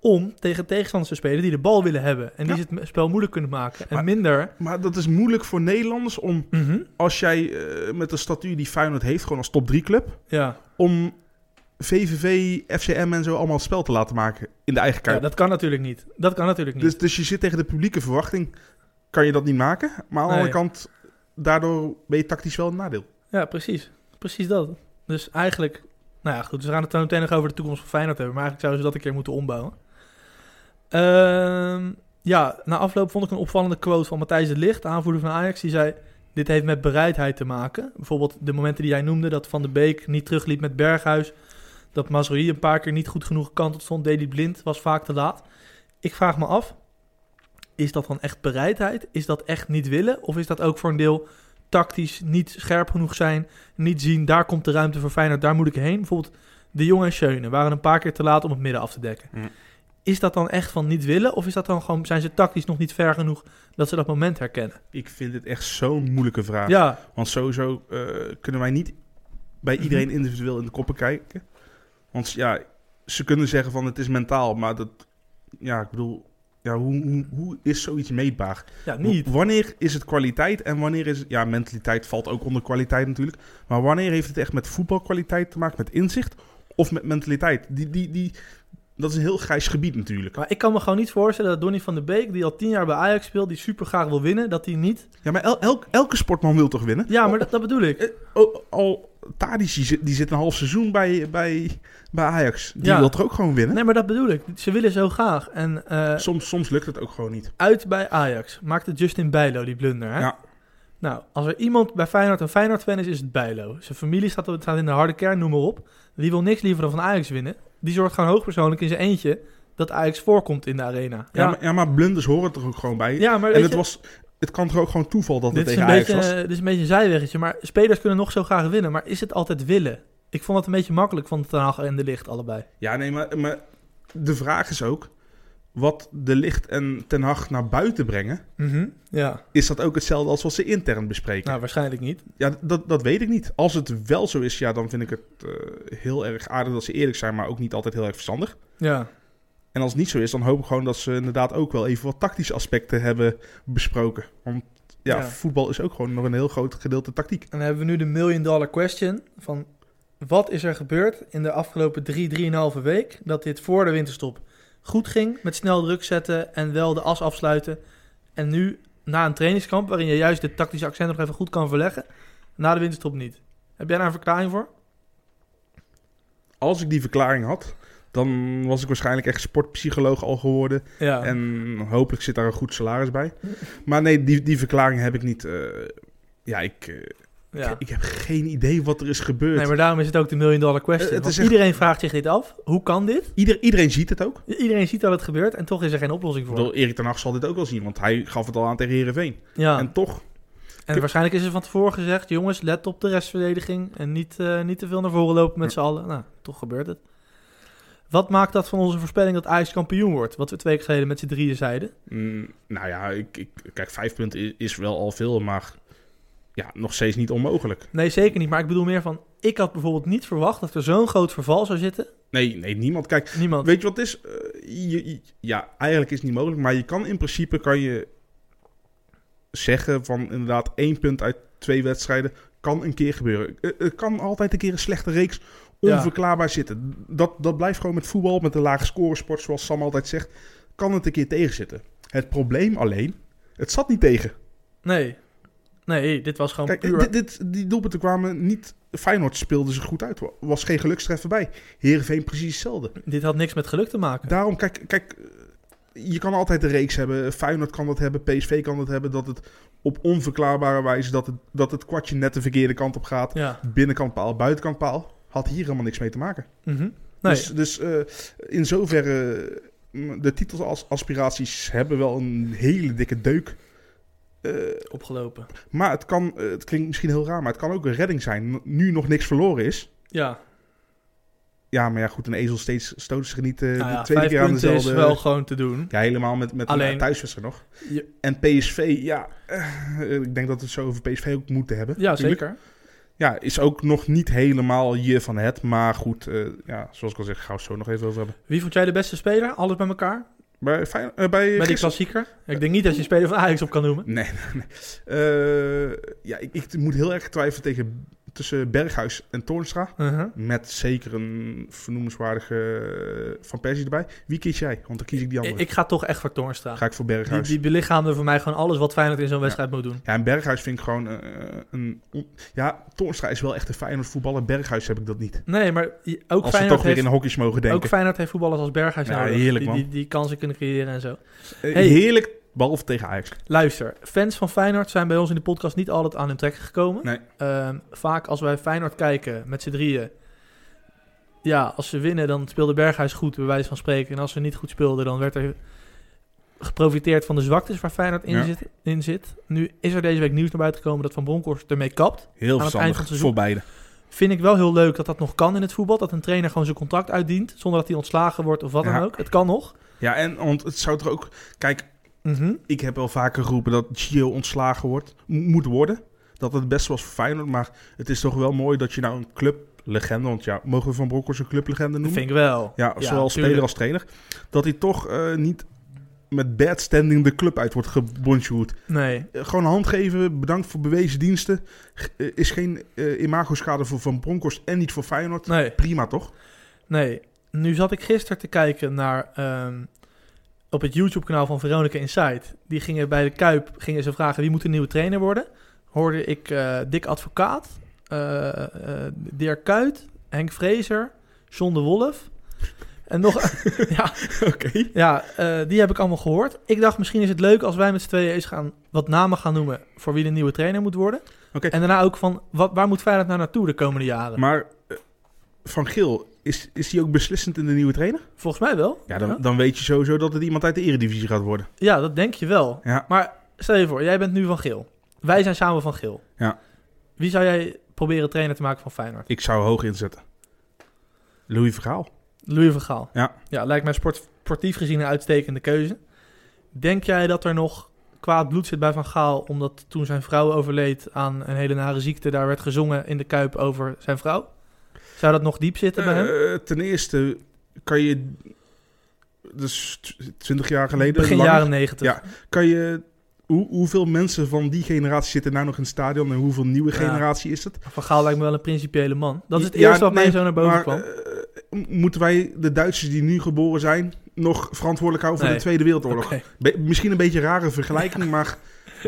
Speaker 1: om tegen tegenstanders te spelen die de bal willen hebben. En die
Speaker 2: Ja.
Speaker 1: het spel moeilijk kunnen maken. En
Speaker 2: Maar-
Speaker 1: minder...
Speaker 2: Maar dat is moeilijk voor Nederlanders om,
Speaker 1: Mhm.
Speaker 2: als jij eh, met de statuur die Feyenoord heeft, gewoon als top 3 club,
Speaker 1: Ja.
Speaker 2: om VVV, FCM en zo allemaal het spel te laten maken in de eigen
Speaker 1: ja,
Speaker 2: kuip.
Speaker 1: dat kan natuurlijk niet. Dat kan natuurlijk niet.
Speaker 2: dus, dus je zit tegen de publieke verwachting, kan je dat niet maken. Maar aan de
Speaker 1: Nee.
Speaker 2: andere kant, daardoor ben je tactisch wel een nadeel.
Speaker 1: Ja, precies. Precies dat. Dus eigenlijk... Nou ja, goed. We gaan het zo meteen nog over de toekomst van Feyenoord hebben. Maar eigenlijk zouden ze dat een keer moeten ombouwen. Ehm, ja, na afloop vond ik een opvallende quote van Matthijs de Ligt, aanvoerder van Ajax. Die zei, dit heeft met bereidheid te maken. Bijvoorbeeld de momenten die jij noemde, dat Van de Beek niet terugliep met Berghuis. Dat Mazraoui een paar keer niet goed genoeg gekanteld stond. Deli Blind was vaak te laat. Ik vraag me af, is dat dan echt bereidheid? Is dat echt niet willen? Of is dat ook voor een deel tactisch niet scherp genoeg zijn? Niet zien, daar komt de ruimte voor Feyenoord, daar moet ik heen. Bijvoorbeeld de Jong en Schöne waren een paar keer te laat om het midden af te dekken. Is dat dan echt van niet willen? Of is dat dan gewoon, zijn ze tactisch nog niet ver genoeg dat ze dat moment herkennen?
Speaker 2: Ik vind dit echt zo'n moeilijke vraag.
Speaker 1: Ja,
Speaker 2: Want sowieso eh, kunnen wij niet bij
Speaker 1: Mhm.
Speaker 2: iedereen individueel in de koppen kijken. Want ja, ze kunnen zeggen van het is mentaal, maar dat, ja, ik bedoel, ja, hoe, hoe, hoe is zoiets meetbaar?
Speaker 1: ja niet.
Speaker 2: Wanneer is het kwaliteit en wanneer is het, ja, mentaliteit valt ook onder kwaliteit natuurlijk. Maar wanneer heeft het echt met voetbalkwaliteit te maken, met inzicht of met mentaliteit? Die, die, die, dat is een heel grijs gebied natuurlijk.
Speaker 1: Maar ik kan me gewoon niet voorstellen dat Donny van der Beek, die al tien jaar bij Ajax speelt, die super graag wil winnen, dat hij niet...
Speaker 2: Ja, maar el- elk, elke sportman wil toch winnen?
Speaker 1: Ja, maar dat, dat bedoel ik.
Speaker 2: Eh, oh, al Tadic, die zit, die zit een half seizoen bij, bij, bij Ajax. Die
Speaker 1: Ja.
Speaker 2: wil toch ook gewoon winnen?
Speaker 1: Nee, maar dat bedoel ik. Ze willen zo graag. En eh,
Speaker 2: Soms, soms lukt het ook gewoon niet.
Speaker 1: uit bij Ajax maakte Justin Bijlo die blunder. Hè?
Speaker 2: Ja.
Speaker 1: Nou, als er iemand bij Feyenoord een Feyenoord-fan is, is het Bijlo. Zijn familie staat, staat in de harde kern, noem maar op. Die wil niks liever dan van Ajax winnen. Die zorgt gewoon hoogpersoonlijk in zijn eentje dat Ajax voorkomt in de arena.
Speaker 2: Ja,
Speaker 1: Ja,
Speaker 2: maar, ja, maar blunders horen er ook gewoon bij.
Speaker 1: ja maar
Speaker 2: en het,
Speaker 1: je,
Speaker 2: was, het kan toch ook gewoon toeval dat het
Speaker 1: dit,
Speaker 2: tegen
Speaker 1: een
Speaker 2: Ajax
Speaker 1: beetje,
Speaker 2: was?
Speaker 1: dit is een beetje een zijweggetje. Maar spelers kunnen nog zo graag winnen. Maar is het altijd willen? Ik vond het een beetje makkelijk van Ten Hag en De Licht allebei.
Speaker 2: Ja, nee, maar, maar de vraag is ook... wat De Licht en Ten Hag naar buiten brengen,
Speaker 1: Mhm, Ja,
Speaker 2: is dat ook hetzelfde als wat ze intern bespreken?
Speaker 1: nou waarschijnlijk niet.
Speaker 2: Ja, dat, dat weet ik niet. Als het wel zo is, ja, dan vind ik het eh, heel erg aardig dat ze eerlijk zijn, maar ook niet altijd heel erg verstandig.
Speaker 1: Ja,
Speaker 2: En als het niet zo is, dan hoop ik gewoon dat ze inderdaad ook wel even wat tactische aspecten hebben besproken. Want ja,
Speaker 1: Ja.
Speaker 2: voetbal is ook gewoon nog een heel groot gedeelte tactiek.
Speaker 1: en dan hebben we nu de million dollar question van wat is er gebeurd in de afgelopen drie, drieënhalve week dat dit voor de winterstop goed ging met snel druk zetten en wel de as afsluiten en nu na een trainingskamp waarin je juist de tactische accent nog even goed kan verleggen, na de winterstop niet. Heb jij daar een verklaring voor?
Speaker 2: Als ik die verklaring had, dan was ik waarschijnlijk echt sportpsycholoog al geworden.
Speaker 1: Ja,
Speaker 2: En hopelijk zit daar een goed salaris bij. Maar nee, die, die verklaring heb ik niet. eh, ja, ik, eh,
Speaker 1: ja.
Speaker 2: ik, ik heb geen idee wat er is gebeurd.
Speaker 1: Nee, maar daarom is het ook de million dollar question.
Speaker 2: Eh, echt-
Speaker 1: Iedereen vraagt zich dit af. Hoe kan dit?
Speaker 2: Ieder, iedereen ziet het ook.
Speaker 1: Iedereen ziet dat het gebeurt en toch is er geen oplossing
Speaker 2: Ik
Speaker 1: voor.
Speaker 2: bedoel, Erik ten Hag zal dit ook wel zien, want hij gaf het al aan tegen Herenveen.
Speaker 1: Ja.
Speaker 2: En toch,
Speaker 1: En waarschijnlijk is er van tevoren gezegd: jongens, let op de restverdediging en niet, niet te veel naar voren lopen met z'n allen. Nou, toch gebeurt het. Wat maakt dat van onze voorspelling dat Ajax kampioen wordt? Wat we twee keer geleden met z'n drieën zeiden.
Speaker 2: mm, nou ja, ik, ik, kijk, vijf punten is wel al veel, maar ja, nog steeds niet onmogelijk.
Speaker 1: Nee, zeker niet. Maar ik bedoel meer van: ik had bijvoorbeeld niet verwacht dat er zo'n groot verval zou zitten.
Speaker 2: Nee, nee, niemand. Kijk,
Speaker 1: Niemand.
Speaker 2: weet je wat het is? Eh, je, je- ja, eigenlijk is het niet mogelijk, maar je kan in principe kan je zeggen van inderdaad één punt uit twee wedstrijden kan een keer gebeuren. Eh, Het kan altijd een keer een slechte reeks
Speaker 1: Ja.
Speaker 2: onverklaarbaar zitten. Dat, dat blijft gewoon met voetbal, met een lage scoresport, zoals Sam altijd zegt, kan het een keer tegenzitten. Het probleem alleen, het zat niet tegen.
Speaker 1: Nee. Nee, dit was gewoon
Speaker 2: Kijk,
Speaker 1: puur.
Speaker 2: dit, dit, die doelpunten kwamen niet... Feyenoord speelde ze goed uit. Was geen gelukstreffer bij. Heerenveen precies hetzelfde.
Speaker 1: Dit had niks met geluk te maken.
Speaker 2: Daarom, kijk, kijk, je kan altijd de reeks hebben. Feyenoord kan dat hebben, PSV kan dat hebben. Dat het op onverklaarbare wijze, dat het, dat het kwartje net de verkeerde kant op gaat.
Speaker 1: Ja.
Speaker 2: Binnenkant paal, buitenkant paal. Had hier helemaal niks mee te maken.
Speaker 1: Mhm. Nee.
Speaker 2: Dus, dus eh, in zoverre, mm, de titelsaspiraties hebben wel een hele dikke deuk. Eh,
Speaker 1: Opgelopen.
Speaker 2: maar het kan, eh, het klinkt misschien heel raar, maar het kan ook een redding zijn. Nu nog niks verloren is.
Speaker 1: Ja.
Speaker 2: Ja, maar ja, goed, een ezel steeds stoot zich niet
Speaker 1: Nou
Speaker 2: de tweede keer aan dezelfde...
Speaker 1: is wel gewoon te doen.
Speaker 2: Ja, helemaal met, met
Speaker 1: Alleen-
Speaker 2: een thuiswedstrijd nog.
Speaker 1: Je-
Speaker 2: En PSV, ja, ik denk dat we het zo over PSV ook moeten hebben.
Speaker 1: Ja,
Speaker 2: natuurlijk.
Speaker 1: zeker.
Speaker 2: Ja, is ook nog niet helemaal je van het. Maar goed, eh, ja, zoals ik al zeg, gaan we het zo nog even over hebben.
Speaker 1: Wie vond jij de beste speler? Alles bij elkaar?
Speaker 2: Bij, eh, bij, gisteren-
Speaker 1: klassieker? Ik denk niet dat je een speler van Ajax op kan noemen.
Speaker 2: Nee, nee, nee. Eh, ja, ik, ik moet heel erg twijfelen tegen, tussen Berghuis en Toornstra.
Speaker 1: Uh-huh.
Speaker 2: Met zeker een vernoemenswaardige eh, Van Persie erbij. Wie kies jij? Want dan kies ik die andere.
Speaker 1: ik ga toch echt voor Toornstra.
Speaker 2: Ga ik voor
Speaker 1: Die,
Speaker 2: Berghuis.
Speaker 1: die belichaamde voor mij gewoon alles wat Feyenoord in zo'n wedstrijd moet doen.
Speaker 2: Ja, en Berghuis vind ik gewoon eh, een... Ja, Toornstra is wel echt een Feyenoord voetballer. Berghuis heb ik dat niet.
Speaker 1: Nee, maar ook
Speaker 2: Als we
Speaker 1: Feyenoord,
Speaker 2: toch weer
Speaker 1: heeft,
Speaker 2: in hokjes mogen denken.
Speaker 1: ook Feyenoord heeft voetballers als Berghuis
Speaker 2: Ja,
Speaker 1: nodig.
Speaker 2: heerlijk,
Speaker 1: die,
Speaker 2: man.
Speaker 1: die, die kansen kunnen creëren en zo.
Speaker 2: Eh,
Speaker 1: Hey.
Speaker 2: Heerlijk, behalve tegen Ajax.
Speaker 1: Luister, fans van Feyenoord zijn bij ons in de podcast niet altijd aan hun trek gekomen.
Speaker 2: Nee.
Speaker 1: Ehm, vaak als wij Feyenoord kijken met z'n drieën. Ja, als ze winnen, dan speelde Berghuis goed, bij wijze van spreken. En als ze niet goed speelden, dan werd er geprofiteerd van de zwaktes waar Feyenoord in,
Speaker 2: Ja.
Speaker 1: zit, in zit. Nu is er deze week nieuws naar buiten gekomen dat Van Bronckhorst ermee kapt.
Speaker 2: Heel
Speaker 1: Aan het eind van
Speaker 2: verstandig
Speaker 1: het seizoen.
Speaker 2: voor beide.
Speaker 1: Vind ik wel heel leuk dat dat nog kan in het voetbal. Dat een trainer gewoon zijn contract uitdient, zonder dat hij ontslagen wordt of wat
Speaker 2: Ja.
Speaker 1: dan ook. Het kan nog.
Speaker 2: Ja, en want het zou er ook... Kijk,
Speaker 1: Mhm.
Speaker 2: ik heb wel vaker geroepen dat Gio ontslagen wordt, moet worden. Dat het beste was voor Feyenoord. Maar het is toch wel mooi dat je nou een clublegende... Want ja, mogen we Van Bronckhorst een clublegende
Speaker 1: Dat
Speaker 2: noemen?
Speaker 1: vind ik wel.
Speaker 2: Ja,
Speaker 1: Ja,
Speaker 2: zowel speler als trainer. Dat hij toch eh, niet met bad standing de club uit wordt gebonjourd.
Speaker 1: Nee,
Speaker 2: Eh, gewoon een hand geven, bedankt voor bewezen diensten. Eh, is geen eh imago-schade voor Van Bronckhorst en niet voor Feyenoord.
Speaker 1: nee.
Speaker 2: Prima toch?
Speaker 1: Nee, nu zat ik gisteren te kijken naar ehm, op het YouTube-kanaal van Veronica Inside. Die gingen bij de Kuip gingen ze vragen wie moet de nieuwe trainer worden. Hoorde ik eh Dick Advocaat, eh eh Dirk Kuyt, Henk Vrezer, John de Wolf. En nog, ja,
Speaker 2: Oké.
Speaker 1: ja die heb ik allemaal gehoord. Ik dacht misschien is het leuk als wij met z'n tweeën eens gaan wat namen gaan noemen voor wie de nieuwe trainer moet worden.
Speaker 2: Oké.
Speaker 1: En daarna ook van wat, waar moet Feyenoord nou naartoe de komende jaren?
Speaker 2: Maar Van Geel, is, is hij ook beslissend in de nieuwe trainer?
Speaker 1: Volgens mij wel.
Speaker 2: Ja, dan, dan weet je sowieso dat het iemand uit de eredivisie gaat worden.
Speaker 1: Ja, dat denk je wel.
Speaker 2: Ja.
Speaker 1: Maar stel je voor, jij bent nu van Geel. Wij zijn samen van Geel.
Speaker 2: Ja.
Speaker 1: Wie zou jij proberen trainer te maken van Feyenoord?
Speaker 2: Ik zou hoog inzetten. Louis Vergaal.
Speaker 1: Louis van Gaal.
Speaker 2: Ja.
Speaker 1: Ja, lijkt mij sport, sportief gezien een uitstekende keuze. Denk jij dat er nog kwaad bloed zit bij Van Gaal, omdat toen zijn vrouw overleed aan een hele nare ziekte, daar werd gezongen in de Kuip over zijn vrouw? Zou dat nog diep zitten bij hem?
Speaker 2: Eh, ten eerste kan je, dus 20 jaar geleden,
Speaker 1: Begin
Speaker 2: langer,
Speaker 1: jaren negentig.
Speaker 2: Ja. kan je, hoe, hoeveel mensen van die generatie zitten nou nog in het stadion en hoeveel nieuwe
Speaker 1: Ja.
Speaker 2: generatie is het?
Speaker 1: Van Gaal lijkt me wel een principiële man. Dat is het
Speaker 2: Ja,
Speaker 1: eerste wat
Speaker 2: nee,
Speaker 1: mij zo naar boven
Speaker 2: maar,
Speaker 1: kwam.
Speaker 2: eh, moeten wij de Duitsers die nu geboren zijn nog verantwoordelijk houden voor de Tweede Wereldoorlog? Be- misschien een beetje een rare vergelijking, maar,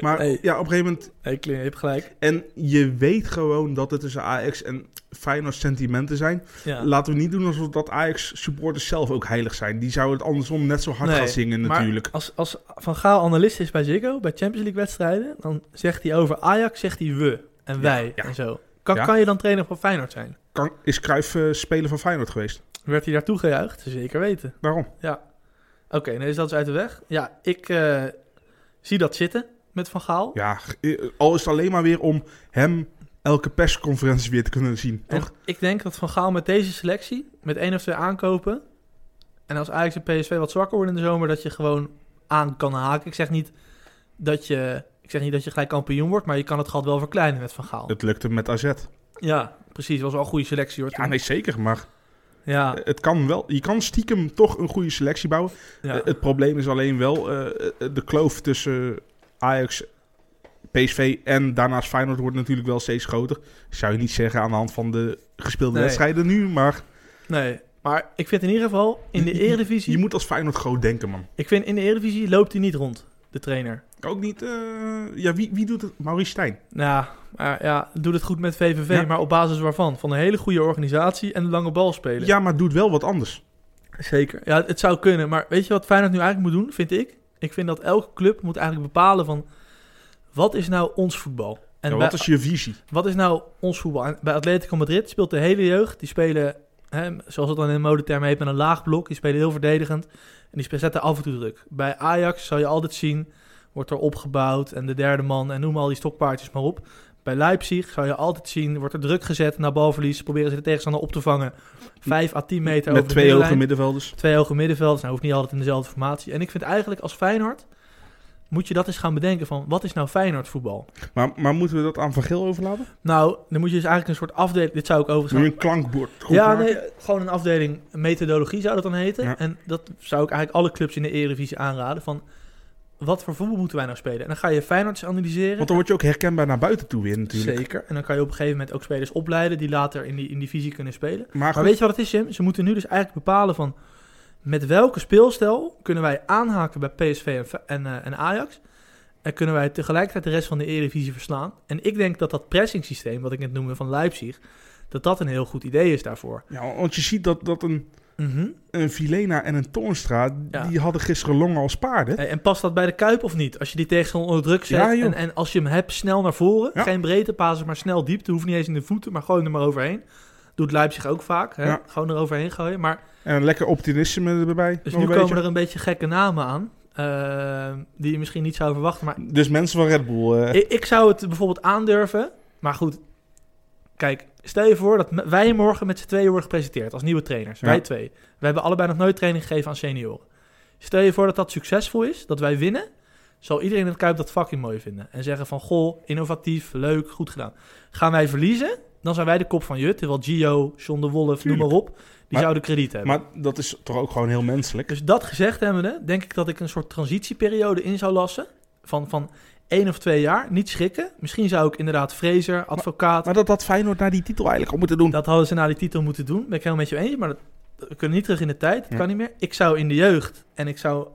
Speaker 2: maar ja, op een gegeven moment...
Speaker 1: Nee, Clint, je hebt gelijk.
Speaker 2: En je weet gewoon dat het tussen Ajax en Feyenoord sentimenten zijn.
Speaker 1: Ja.
Speaker 2: Laten we niet doen alsof dat Ajax-supporters zelf ook heilig zijn. Die zouden het andersom net zo hard
Speaker 1: Nee,
Speaker 2: gaan zingen
Speaker 1: maar
Speaker 2: natuurlijk.
Speaker 1: Als, als Van Gaal analist is bij Ziggo, bij Champions League wedstrijden, dan zegt hij over Ajax, zegt hij we en wij
Speaker 2: ja.
Speaker 1: en zo. Kan,
Speaker 2: Ja.
Speaker 1: kan je dan trainer van Feyenoord zijn?
Speaker 2: Kan, is Cruijff eh, speler van Feyenoord geweest?
Speaker 1: Werd hij daartoe gejuicht? Zeker weten.
Speaker 2: Waarom?
Speaker 1: Oké, nee, is dat dus uit de weg. Ja, ik eh, zie dat zitten met Van Gaal.
Speaker 2: Ja, eh, al is het alleen maar weer om hem elke persconferentie weer te kunnen zien.
Speaker 1: En
Speaker 2: Toch?
Speaker 1: ik denk dat Van Gaal met deze selectie, met één of twee aankopen, en als Ajax en PSV wat zwakker worden in de zomer, dat je gewoon aan kan haken. Ik zeg niet dat je, ik zeg niet dat je gelijk kampioen wordt, maar je kan het gat wel verkleinen met Van Gaal.
Speaker 2: Het lukte met AZ.
Speaker 1: Ja, precies. was wel een goede selectie hoor.
Speaker 2: Ja,
Speaker 1: toen.
Speaker 2: nee, zeker. Maar
Speaker 1: ja,
Speaker 2: het kan wel. Je kan stiekem toch een goede selectie bouwen.
Speaker 1: ja.
Speaker 2: Eh, het probleem is alleen wel eh, eh, de kloof tussen Ajax, PSV en daarnaast Feyenoord wordt natuurlijk wel steeds groter. Zou je niet zeggen aan de hand van de gespeelde
Speaker 1: Nee.
Speaker 2: wedstrijden nu, maar
Speaker 1: nee. Maar ik vind in ieder geval in de Eredivisie,
Speaker 2: je moet als Feyenoord groot denken, man.
Speaker 1: ik vind in de Eredivisie loopt hij niet rond, de trainer.
Speaker 2: Ook niet, eh, ja, wie, wie doet het? Maurice Stijn.
Speaker 1: Nou, maar ja, doet het goed met VVV,
Speaker 2: Ja.
Speaker 1: maar op basis waarvan? Van een hele goede organisatie en lange bal spelen.
Speaker 2: Ja, maar doet wel wat anders.
Speaker 1: Zeker. Ja, het zou kunnen. Maar weet je wat Feyenoord nu eigenlijk moet doen, vind ik? Ik vind dat elke club moet eigenlijk bepalen van... Wat is nou ons voetbal? En
Speaker 2: Ja,
Speaker 1: bij-
Speaker 2: wat is je visie?
Speaker 1: wat is nou ons voetbal? En bij Atletico Madrid speelt de hele jeugd. Die spelen, hè, zoals het dan in de modetermen heet, met een laag blok. Die spelen heel verdedigend. En die zetten af en toe druk. Bij Ajax zal je altijd zien, wordt er opgebouwd. En de derde man, en noem al die stokpaardjes maar op. Bij Leipzig zou je altijd zien, wordt er druk gezet naar balverlies. Proberen ze de tegenstander op te vangen. 5 à 10 meter over
Speaker 2: Met
Speaker 1: de
Speaker 2: twee hoge middenvelders.
Speaker 1: Twee hoge middenvelders. Nou, hoeft niet altijd in dezelfde formatie. En ik vind eigenlijk als Feyenoord... moet je dat eens gaan bedenken van... wat is nou Feyenoord voetbal?
Speaker 2: Maar, maar moeten we dat aan Van Geel overlaten?
Speaker 1: Nou, dan moet je dus eigenlijk een soort afdeling... Dit zou ik overigens...
Speaker 2: een klankbord
Speaker 1: Ja, nee, gewoon een afdeling methodologie zou dat dan heten.
Speaker 2: Ja.
Speaker 1: En dat zou ik eigenlijk alle clubs in de Eredivisie aanraden. Van, wat voor voetbal moeten wij nou spelen? En dan ga je Feyenoord analyseren.
Speaker 2: Want dan word je ook herkenbaar naar buiten toe weer natuurlijk.
Speaker 1: Zeker. En dan kan je op een gegeven moment ook spelers opleiden... die later in die, in die visie kunnen spelen.
Speaker 2: Maar,
Speaker 1: Maar weet je wat het is, Jim? Ze moeten nu dus eigenlijk bepalen van... met welke speelstijl kunnen wij aanhaken bij PSV en, en, eh, en Ajax... en kunnen wij tegelijkertijd de rest van de Eredivisie verslaan. En ik denk dat dat pressing systeem, wat ik net noemde van Leipzig... dat dat een heel goed idee is daarvoor.
Speaker 2: ja, want je ziet dat, dat een,
Speaker 1: Mhm.
Speaker 2: een Vilena en een Toornstra...
Speaker 1: Ja.
Speaker 2: die hadden gisteren longen als paarden.
Speaker 1: En past dat bij de Kuip of niet? Als je die tegenstander onder druk zet
Speaker 2: Ja,
Speaker 1: en, en als je hem hebt, snel naar voren.
Speaker 2: Ja.
Speaker 1: Geen breedte, pasen, maar snel diepte. Hoeft niet eens in de voeten, maar gewoon er maar overheen. Doet Leipzig ook vaak. Hè?
Speaker 2: Ja.
Speaker 1: Gewoon er overheen gooien. Maar
Speaker 2: En een lekker optimisme erbij.
Speaker 1: dus nu komen er een beetje gekke namen aan. eh, die je misschien niet zou verwachten. Maar
Speaker 2: Dus mensen van Red Bull... eh,
Speaker 1: ik, ik zou het bijvoorbeeld aandurven. Maar goed, kijk, stel je voor dat wij morgen met z'n tweeën worden gepresenteerd als nieuwe trainers.
Speaker 2: Ja.
Speaker 1: Wij twee. We hebben allebei nog nooit training gegeven aan senioren. Stel je voor dat dat succesvol is, dat wij winnen. Zal iedereen in het Kuip dat fucking mooi vinden. En zeggen van, goh, innovatief, leuk, goed gedaan. Gaan wij verliezen, dan zijn wij de kop van Jut. Terwijl Gio, John de Wolf, noem maar op. Die
Speaker 2: Maar-
Speaker 1: zouden krediet hebben.
Speaker 2: maar dat is toch ook gewoon heel menselijk.
Speaker 1: Dus dat gezegd hebbende, denk ik dat ik een soort transitieperiode in zou lassen. Van, van één of twee jaar. Niet schrikken. Misschien zou ik inderdaad Fraser, advocaat.
Speaker 2: Maar dat had Feyenoord naar die titel eigenlijk al moeten doen.
Speaker 1: dat hadden ze na die titel moeten doen. Ben ik helemaal met je eens. Maar dat, we kunnen niet terug in de tijd. Dat
Speaker 2: Ja.
Speaker 1: kan niet meer. Ik zou in de jeugd. En ik zou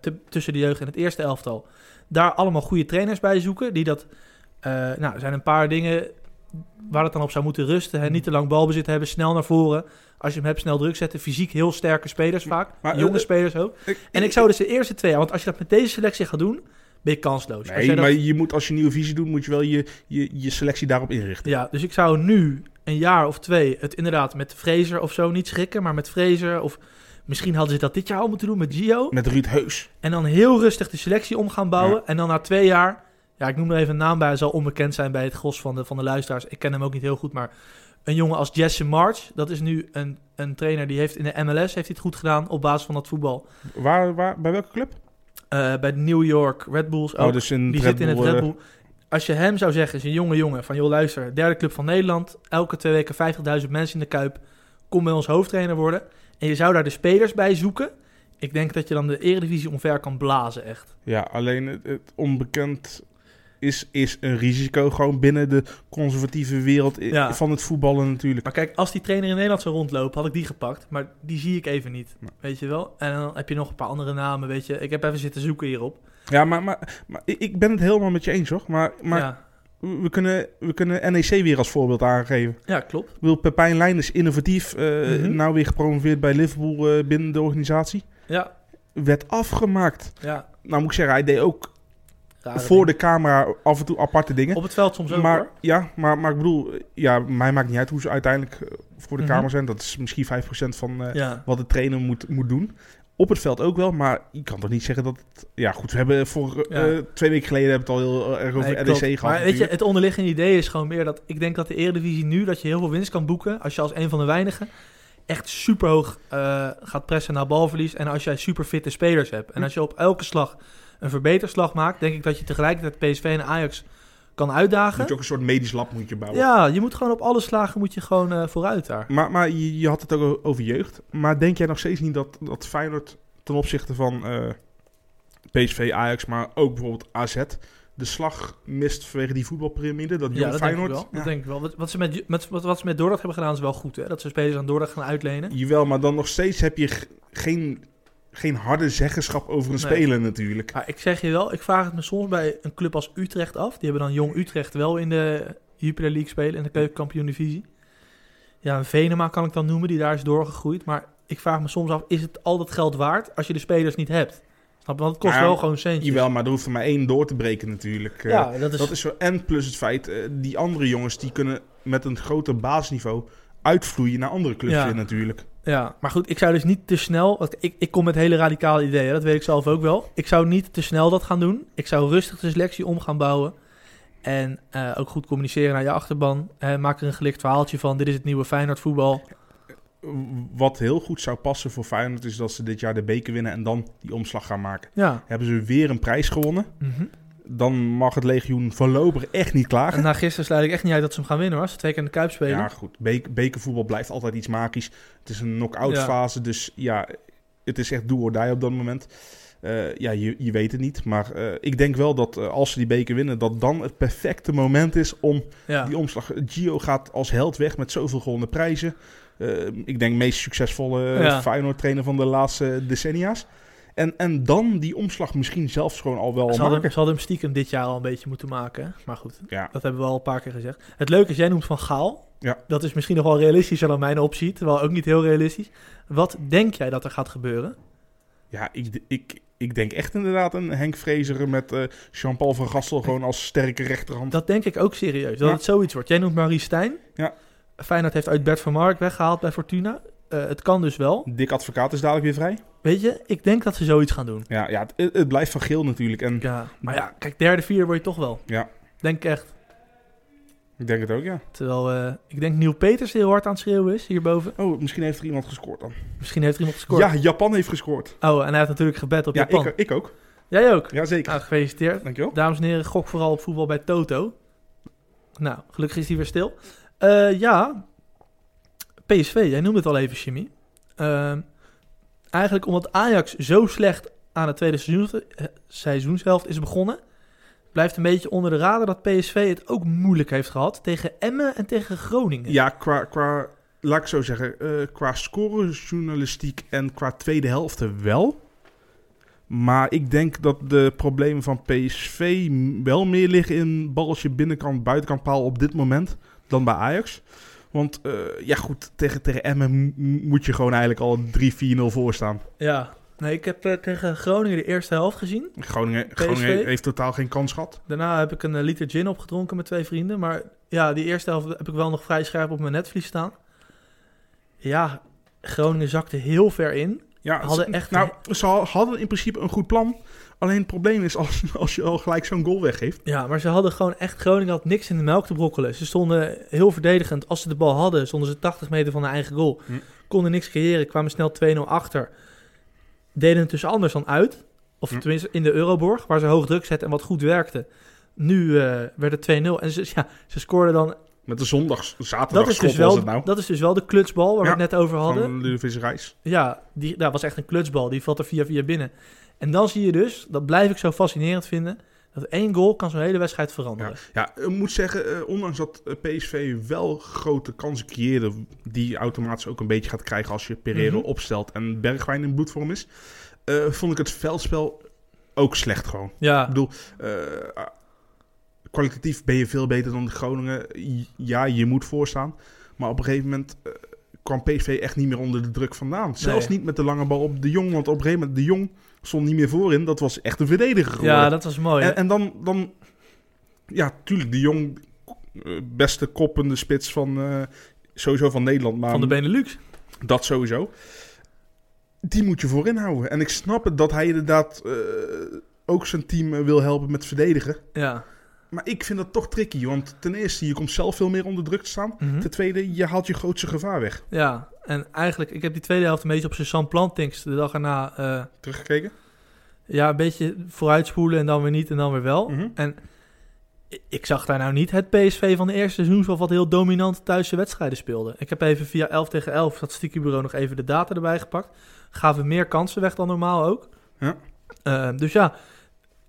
Speaker 1: te- tussen de jeugd en het eerste elftal. Daar allemaal goede trainers bij zoeken. Die dat. eh, nou, er zijn een paar dingen waar het dan op zou moeten rusten. Hè. Niet te lang balbezit hebben. Snel naar voren. Als je hem hebt, snel druk zetten. Fysiek heel sterke spelers vaak.
Speaker 2: Maar,
Speaker 1: Jonge
Speaker 2: eh,
Speaker 1: spelers ook. En ik zou dus de eerste twee want als je dat met deze selectie gaat doen, ben je kansloos. Als
Speaker 2: Nee,
Speaker 1: dat-
Speaker 2: maar je moet als je een nieuwe visie doet, moet je wel je, je, je selectie daarop inrichten.
Speaker 1: Ja, dus ik zou nu een jaar of twee het inderdaad met Fraser of zo niet schrikken, maar met Fraser of misschien hadden ze dat dit jaar al moeten doen met Gio.
Speaker 2: Met Ruud Heus.
Speaker 1: En dan heel rustig de selectie om gaan bouwen.
Speaker 2: Ja.
Speaker 1: En dan na twee jaar, ja, ik noem er even een naam bij, hij zal onbekend zijn bij het gros van de, van de luisteraars. Ik ken hem ook niet heel goed, maar Een jongen als Jesse March, dat is nu een, een trainer die heeft in de MLS heeft hij het goed gedaan op basis van dat voetbal.
Speaker 2: Waar, waar, bij welke club?
Speaker 1: Eh, bij de New York Red Bulls ook.
Speaker 2: Oh, dus in
Speaker 1: die
Speaker 2: Red
Speaker 1: zit in het Red
Speaker 2: eh,
Speaker 1: Bull. Als je hem zou zeggen, is een jonge jongen, van joh luister, derde club van Nederland, elke twee weken 50.000 mensen in de Kuip, kom bij ons hoofdtrainer worden. En je zou daar de spelers bij zoeken. Ik denk dat je dan de eredivisie omver kan blazen, echt.
Speaker 2: Ja, alleen het, het onbekend is, is een risico gewoon binnen de conservatieve wereld
Speaker 1: Ja.
Speaker 2: van het voetballen natuurlijk.
Speaker 1: Maar kijk, als die trainer in Nederland zou rondlopen, had ik die gepakt. Maar die zie ik even niet,
Speaker 2: Nee.
Speaker 1: weet je wel. En dan heb je nog een paar andere namen, weet je. Ik heb even zitten zoeken hierop.
Speaker 2: Ja, maar, maar, maar ik- ben het helemaal met je eens hoor. Maar, maar
Speaker 1: ja.
Speaker 2: we, kunnen, we kunnen NEC weer als voorbeeld aangeven.
Speaker 1: ja, klopt.
Speaker 2: Bedoel, Pepijn Lijn is innovatief.
Speaker 1: Mhm.
Speaker 2: Nou weer gepromoveerd bij Liverpool eh, binnen de organisatie.
Speaker 1: Ja,
Speaker 2: Werd afgemaakt.
Speaker 1: ja.
Speaker 2: Nou moet ik zeggen, hij deed ook voor
Speaker 1: dingen.
Speaker 2: de camera af en toe aparte dingen.
Speaker 1: Op het veld soms ook,
Speaker 2: maar,
Speaker 1: hoor.
Speaker 2: ja, maar, maar ik bedoel, ja, mij maakt niet uit hoe ze uiteindelijk eh, voor de
Speaker 1: Mhm.
Speaker 2: camera zijn. Dat is misschien 5% van eh,
Speaker 1: Ja.
Speaker 2: wat de trainer moet, moet doen. Op het veld ook wel, maar je kan toch niet zeggen dat het... Ja goed, we hebben voor eh, twee weken geleden hebben we het al heel erg over
Speaker 1: Nee,
Speaker 2: NEC
Speaker 1: klopt.
Speaker 2: gehad.
Speaker 1: Maar weet je, het onderliggende idee is gewoon meer dat ik denk dat de Eredivisie nu dat je heel veel winst kan boeken als je als een van de weinigen echt super hoog gaat pressen naar balverlies en als jij super fitte spelers hebt. En als je op elke slag een verbeterslag maakt, denk ik dat je tegelijkertijd PSV en Ajax kan uitdagen.
Speaker 2: Moet je ook een soort medisch lab moet je bouwen.
Speaker 1: Ja, je moet gewoon op alle slagen moet je gewoon eh, vooruit daar.
Speaker 2: Maar, maar je, je had het ook over jeugd. Maar denk jij nog steeds niet dat, dat Feyenoord ten opzichte van eh, PSV, Ajax, maar ook bijvoorbeeld AZ... de slag mist vanwege die voetbalpyramide? Dat
Speaker 1: Ja, dat denk ik
Speaker 2: Feyenoord...
Speaker 1: wel. Dat denk ik wel. Wat, wat, ze met, met, wat, wat ze met Dordrecht hebben gedaan is wel goed. Hè? Dat ze spelers aan Dordrecht gaan uitlenen.
Speaker 2: Jawel, maar dan nog steeds heb je geen, geen harde zeggenschap over een
Speaker 1: Nee.
Speaker 2: speler natuurlijk.
Speaker 1: Maar ik zeg je wel, ik vraag het me soms bij een club als Utrecht af. Die hebben dan Jong Utrecht wel in de Jupiler League spelen, in de keukenkampioen divisie. Ja, een Venema kan ik dan noemen, die daar is doorgegroeid. Maar ik vraag me soms af, is het al dat geld waard als je de spelers niet hebt? Snap je? Want het kost
Speaker 2: Ja,
Speaker 1: wel gewoon centjes.
Speaker 2: Jawel, maar er hoeft er maar één door te breken natuurlijk.
Speaker 1: Ja, dat is...
Speaker 2: Dat is zo. En plus het feit, eh, die andere jongens die kunnen met een groter basisniveau uitvloeien naar andere clubs
Speaker 1: Ja.
Speaker 2: natuurlijk.
Speaker 1: Ja, maar goed, ik zou dus niet te snel... Ik, ik kom met hele radicale ideeën, dat weet ik zelf ook wel. Ik zou niet te snel dat gaan doen. Ik zou rustig de selectie om gaan bouwen. En eh, ook goed communiceren naar je achterban. Maak er een gelikt verhaaltje van. Dit is het nieuwe Feyenoord voetbal.
Speaker 2: Wat heel goed zou passen voor Feyenoord is dat ze dit jaar de beker winnen en dan die omslag gaan maken.
Speaker 1: Ja.
Speaker 2: Hebben ze weer een prijs gewonnen,
Speaker 1: Mhm.
Speaker 2: Dan mag het legioen voorlopig echt niet
Speaker 1: En
Speaker 2: klagen.
Speaker 1: na gisteren sluit ik echt niet uit dat ze hem gaan winnen hoor. Als ze twee keer in de Kuip spelen.
Speaker 2: Ja, goed. Be- bekervoetbal blijft altijd iets magisch. Het is een knock-out
Speaker 1: Ja.
Speaker 2: fase, dus ja, het is echt do or die op dat moment. Eh, ja, je, je weet het niet. Maar eh, ik denk wel dat eh, als ze die beker winnen, dat dan het perfecte moment is om
Speaker 1: Ja.
Speaker 2: die omslag. Gio gaat als held weg met zoveel gewonnen prijzen. Ik denk meest succesvolle
Speaker 1: Ja.
Speaker 2: Feyenoord-trainer van de laatste decennia's. En, en dan die omslag misschien zelfs gewoon al wel
Speaker 1: Ze hadden,
Speaker 2: maken.
Speaker 1: ze hadden hem stiekem dit jaar al een beetje moeten maken. Maar goed,
Speaker 2: Ja.
Speaker 1: dat hebben we al een paar keer gezegd. Het leuke is, jij noemt Van Gaal.
Speaker 2: Ja.
Speaker 1: Dat is misschien nog wel realistischer dan mijn optie. Terwijl ook niet heel realistisch. Wat denk jij dat er gaat gebeuren?
Speaker 2: Ja, ik, ik, ik denk echt inderdaad een Henk Vrezer met eh, Jean-Paul van Gastel gewoon als sterke rechterhand.
Speaker 1: Dat denk ik ook serieus. Dat
Speaker 2: Ja.
Speaker 1: het zoiets wordt. Jij noemt Marie Stijn.
Speaker 2: Ja.
Speaker 1: Feyenoord heeft uit Bert van Mark weggehaald bij Fortuna. Eh, het kan dus wel.
Speaker 2: Dick Advocaat is dadelijk weer vrij.
Speaker 1: Weet je, ik denk dat ze zoiets gaan doen.
Speaker 2: Ja, ja het, het blijft van geel natuurlijk. En
Speaker 1: Ja, maar ja, kijk, derde, vierde word je toch wel.
Speaker 2: Ja.
Speaker 1: Denk echt.
Speaker 2: ik denk het ook, ja.
Speaker 1: Terwijl eh, ik denk Neil Peters heel hard aan het schreeuwen is hierboven.
Speaker 2: Oh, misschien heeft er iemand gescoord dan.
Speaker 1: Misschien heeft er iemand gescoord.
Speaker 2: Ja, Japan heeft gescoord.
Speaker 1: Oh, en hij heeft natuurlijk gebed op
Speaker 2: Ja,
Speaker 1: Japan.
Speaker 2: ik, ik ook.
Speaker 1: Jij ook?
Speaker 2: Ja, zeker.
Speaker 1: Nou, gefeliciteerd.
Speaker 2: Dankjewel.
Speaker 1: Dames en heren, gok vooral op voetbal bij Toto. Nou, gelukkig is hij weer stil. Eh, ja, PSV, jij noemde het al even, Jimmy. Ehm, eigenlijk omdat Ajax zo slecht aan het tweede seizoen, eh, seizoenshelft is begonnen... blijft een beetje onder de radar dat PSV het ook moeilijk heeft gehad... tegen Emmen en tegen Groningen.
Speaker 2: Ja, qua, qua, laat ik zo zeggen, eh, qua scorejournalistiek en qua tweede helft wel. Maar ik denk dat de problemen van PSV wel meer liggen in balletje binnenkant, buitenkant paal op dit moment dan bij Ajax. Want eh, ja goed, tegen, tegen Emmen moet je gewoon eigenlijk al 3-4-0 voor staan.
Speaker 1: Ja. Nee, ik heb eh, tegen Groningen de eerste helft gezien.
Speaker 2: Groningen, Groningen heeft totaal geen kans gehad.
Speaker 1: Daarna heb ik een eh, liter gin opgedronken met twee vrienden. Maar ja, die eerste helft heb ik wel nog vrij scherp op mijn netvlies staan. Ja, Groningen zakte heel ver in.
Speaker 2: Ja,
Speaker 1: Hadden
Speaker 2: ze-
Speaker 1: echt-
Speaker 2: nou, ze ha- hadden in principe een goed plan. Alleen het probleem is als, als je al gelijk zo'n goal weggeeft.
Speaker 1: Ja, maar ze hadden gewoon echt... Groningen had niks in de melk te brokkelen. Ze stonden heel verdedigend. Als ze de bal hadden, stonden ze 80 meter van de eigen goal.
Speaker 2: Hm.
Speaker 1: Konden niks creëren, kwamen snel 2-0 achter. Deden het dus anders dan uit. Of
Speaker 2: Hm.
Speaker 1: tenminste in de Euroborg, waar ze hoog druk zetten en wat goed werkte. Nu eh, werd het 2-0. En ze, ja, ze scoorden dan...
Speaker 2: Met de zondags,
Speaker 1: Dat
Speaker 2: zaterdag
Speaker 1: is, dus wel,
Speaker 2: het nou.
Speaker 1: dat is dus wel de klutsbal waar
Speaker 2: Ja,
Speaker 1: we het net over hadden.
Speaker 2: Van Ludovic Reis.
Speaker 1: Ja, die, dat was echt een klutsbal. Die valt er via via binnen. En dan zie je dus, dat blijf ik zo fascinerend vinden, dat één goal kan zo'n hele wedstrijd veranderen.
Speaker 2: Ja, ik moet zeggen, eh, ondanks dat eh, PSV wel grote kansen creëerde, die je automatisch ook een beetje gaat krijgen als je Pereiro
Speaker 1: Mhm.
Speaker 2: opstelt en Bergwijn in bloedvorm is, eh, vond ik het veldspel ook slecht gewoon.
Speaker 1: Ja,
Speaker 2: Ik bedoel, eh, kwalitatief ben je veel beter dan de Groningen. Ja, je moet voorstaan. Maar op een gegeven moment kwam PSV echt niet meer onder de druk vandaan. Zelfs
Speaker 1: Nee.
Speaker 2: niet met de lange bal op de Jong. Want op een gegeven moment, de Jong stond niet meer voorin. Dat was echt een verdediger geworden.
Speaker 1: ja dat was mooi.
Speaker 2: en, en dan, dan... Ja, tuurlijk, de Jong... eh, beste koppende spits van... eh, sowieso van Nederland. Maar
Speaker 1: Van de Benelux.
Speaker 2: dat sowieso. Die moet je voorin houden. En ik snap het dat hij inderdaad eh, ook zijn team wil helpen met verdedigen.
Speaker 1: Ja.
Speaker 2: Maar ik vind dat toch tricky. Want ten eerste, je komt zelf veel meer onder druk te staan.
Speaker 1: Mhm.
Speaker 2: Ten tweede, je haalt je grootste gevaar weg.
Speaker 1: ja, en eigenlijk, ik heb die tweede helft een beetje op zijn Sam Plantings de dag erna, eh,
Speaker 2: Teruggekeken?
Speaker 1: ja, een beetje vooruitspoelen en dan weer niet en dan weer wel.
Speaker 2: Mhm.
Speaker 1: En ik zag daar nou niet het PSV van de eerste seizoen wat heel dominant thuis de wedstrijden speelde. Ik heb even via 11 tegen 11 statistiekenbureau nog even de data erbij gepakt. Gaven meer kansen weg dan normaal ook.
Speaker 2: Ja.
Speaker 1: Eh, dus ja,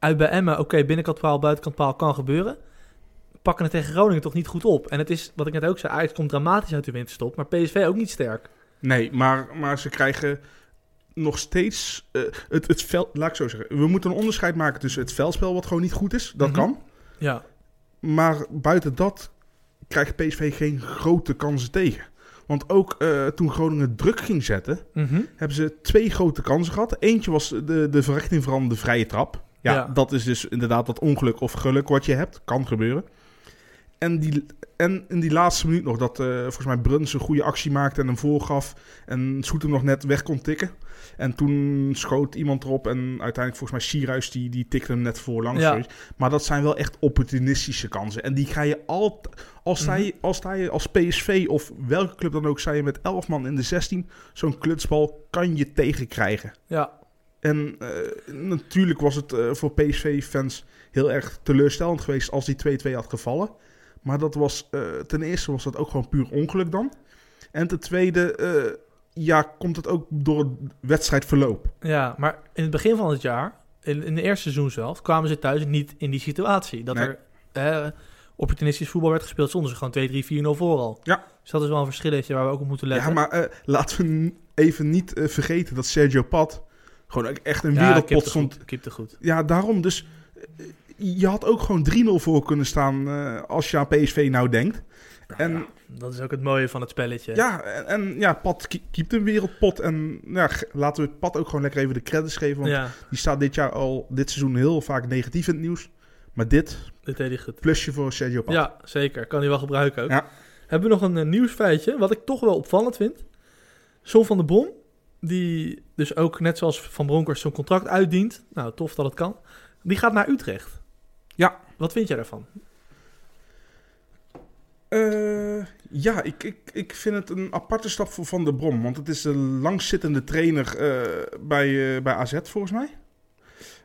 Speaker 1: uit bij Emma, oké, binnenkant paal, buitenkant paal kan gebeuren. Pakken het tegen Groningen toch niet goed op. En het is, wat ik net ook zei, Ajax komt dramatisch uit de winterstop, maar PSV ook niet sterk.
Speaker 2: Nee, maar, maar ze krijgen nog steeds... eh, het, het veld, laat ik zo zeggen. We moeten een onderscheid maken tussen het veldspel, wat gewoon niet goed is. Dat
Speaker 1: Mhm.
Speaker 2: kan.
Speaker 1: Ja,
Speaker 2: Maar buiten dat krijgt PSV geen grote kansen tegen. Want ook eh, toen Groningen druk ging zetten,
Speaker 1: Mhm.
Speaker 2: hebben ze twee grote kansen gehad. Eentje was de, de verrichting van de vrije trap. Ja,
Speaker 1: Ja.
Speaker 2: dat is dus inderdaad dat ongeluk of geluk wat je hebt. Kan gebeuren. En, die, en in die laatste minuut nog dat eh, volgens mij Bruns een goede actie maakte en hem voorgaf. En Soet hem nog net weg kon tikken. En toen schoot iemand erop en uiteindelijk volgens mij Sierhuis die, die tikte hem net voor langs.
Speaker 1: Ja.
Speaker 2: Maar dat zijn wel echt opportunistische kansen. En die ga je altijd... Als sta
Speaker 1: Mhm.
Speaker 2: je, als, sta je als PSV of welke club dan ook, sta je met 11 man in de 16. Zo'n klutsbal kan je tegenkrijgen.
Speaker 1: ja,
Speaker 2: En eh, natuurlijk was het eh, voor PSV-fans heel erg teleurstellend geweest als die 2-2 had gevallen. Maar dat was, eh, ten eerste was dat ook gewoon puur ongeluk dan. En ten tweede, ja, komt het ook door het wedstrijdverloop.
Speaker 1: ja, maar in het begin van het jaar, in, in de eerste seizoen zelf, kwamen ze thuis niet in die situatie. Dat
Speaker 2: Nee.
Speaker 1: er opportunistisch voetbal werd gespeeld, stonden ze gewoon 2, 3, 4-0 voor al.
Speaker 2: Ja.
Speaker 1: Dus dat is wel een verschilletje waar we ook op moeten letten.
Speaker 2: Ja, maar laten we even niet vergeten dat Sergio Pat gewoon echt een wereldpot stond.
Speaker 1: kipte goed.
Speaker 2: Ja, daarom. Dus eh, je had ook gewoon 3-0 voor kunnen staan eh, als je aan PSV nou denkt. En
Speaker 1: Ja, dat is ook het mooie van het spelletje.
Speaker 2: Ja, en, en ja, Pat keept een wereldpot. En ja, laten we Pat ook gewoon lekker even de credits geven. Want
Speaker 1: ja
Speaker 2: die staat dit jaar al, dit seizoen heel vaak negatief in het nieuws. Maar dit,
Speaker 1: dit deed hij goed.
Speaker 2: plusje voor Sergio Pat.
Speaker 1: Ja, zeker. Kan hij wel gebruiken ook.
Speaker 2: Ja.
Speaker 1: Hebben we nog een eh, nieuwsfeitje, wat ik toch wel opvallend vind. Son van der Brom, die dus ook net zoals Van Bronckhorst zo'n contract uitdient. Nou, tof dat het kan. Die gaat naar Utrecht.
Speaker 2: Ja.
Speaker 1: Wat vind jij daarvan?
Speaker 2: Eh, ja, ik, ik, ik vind het een aparte stap voor Van der Brom. Want het is de langzittende trainer eh, bij, eh, bij AZ volgens mij.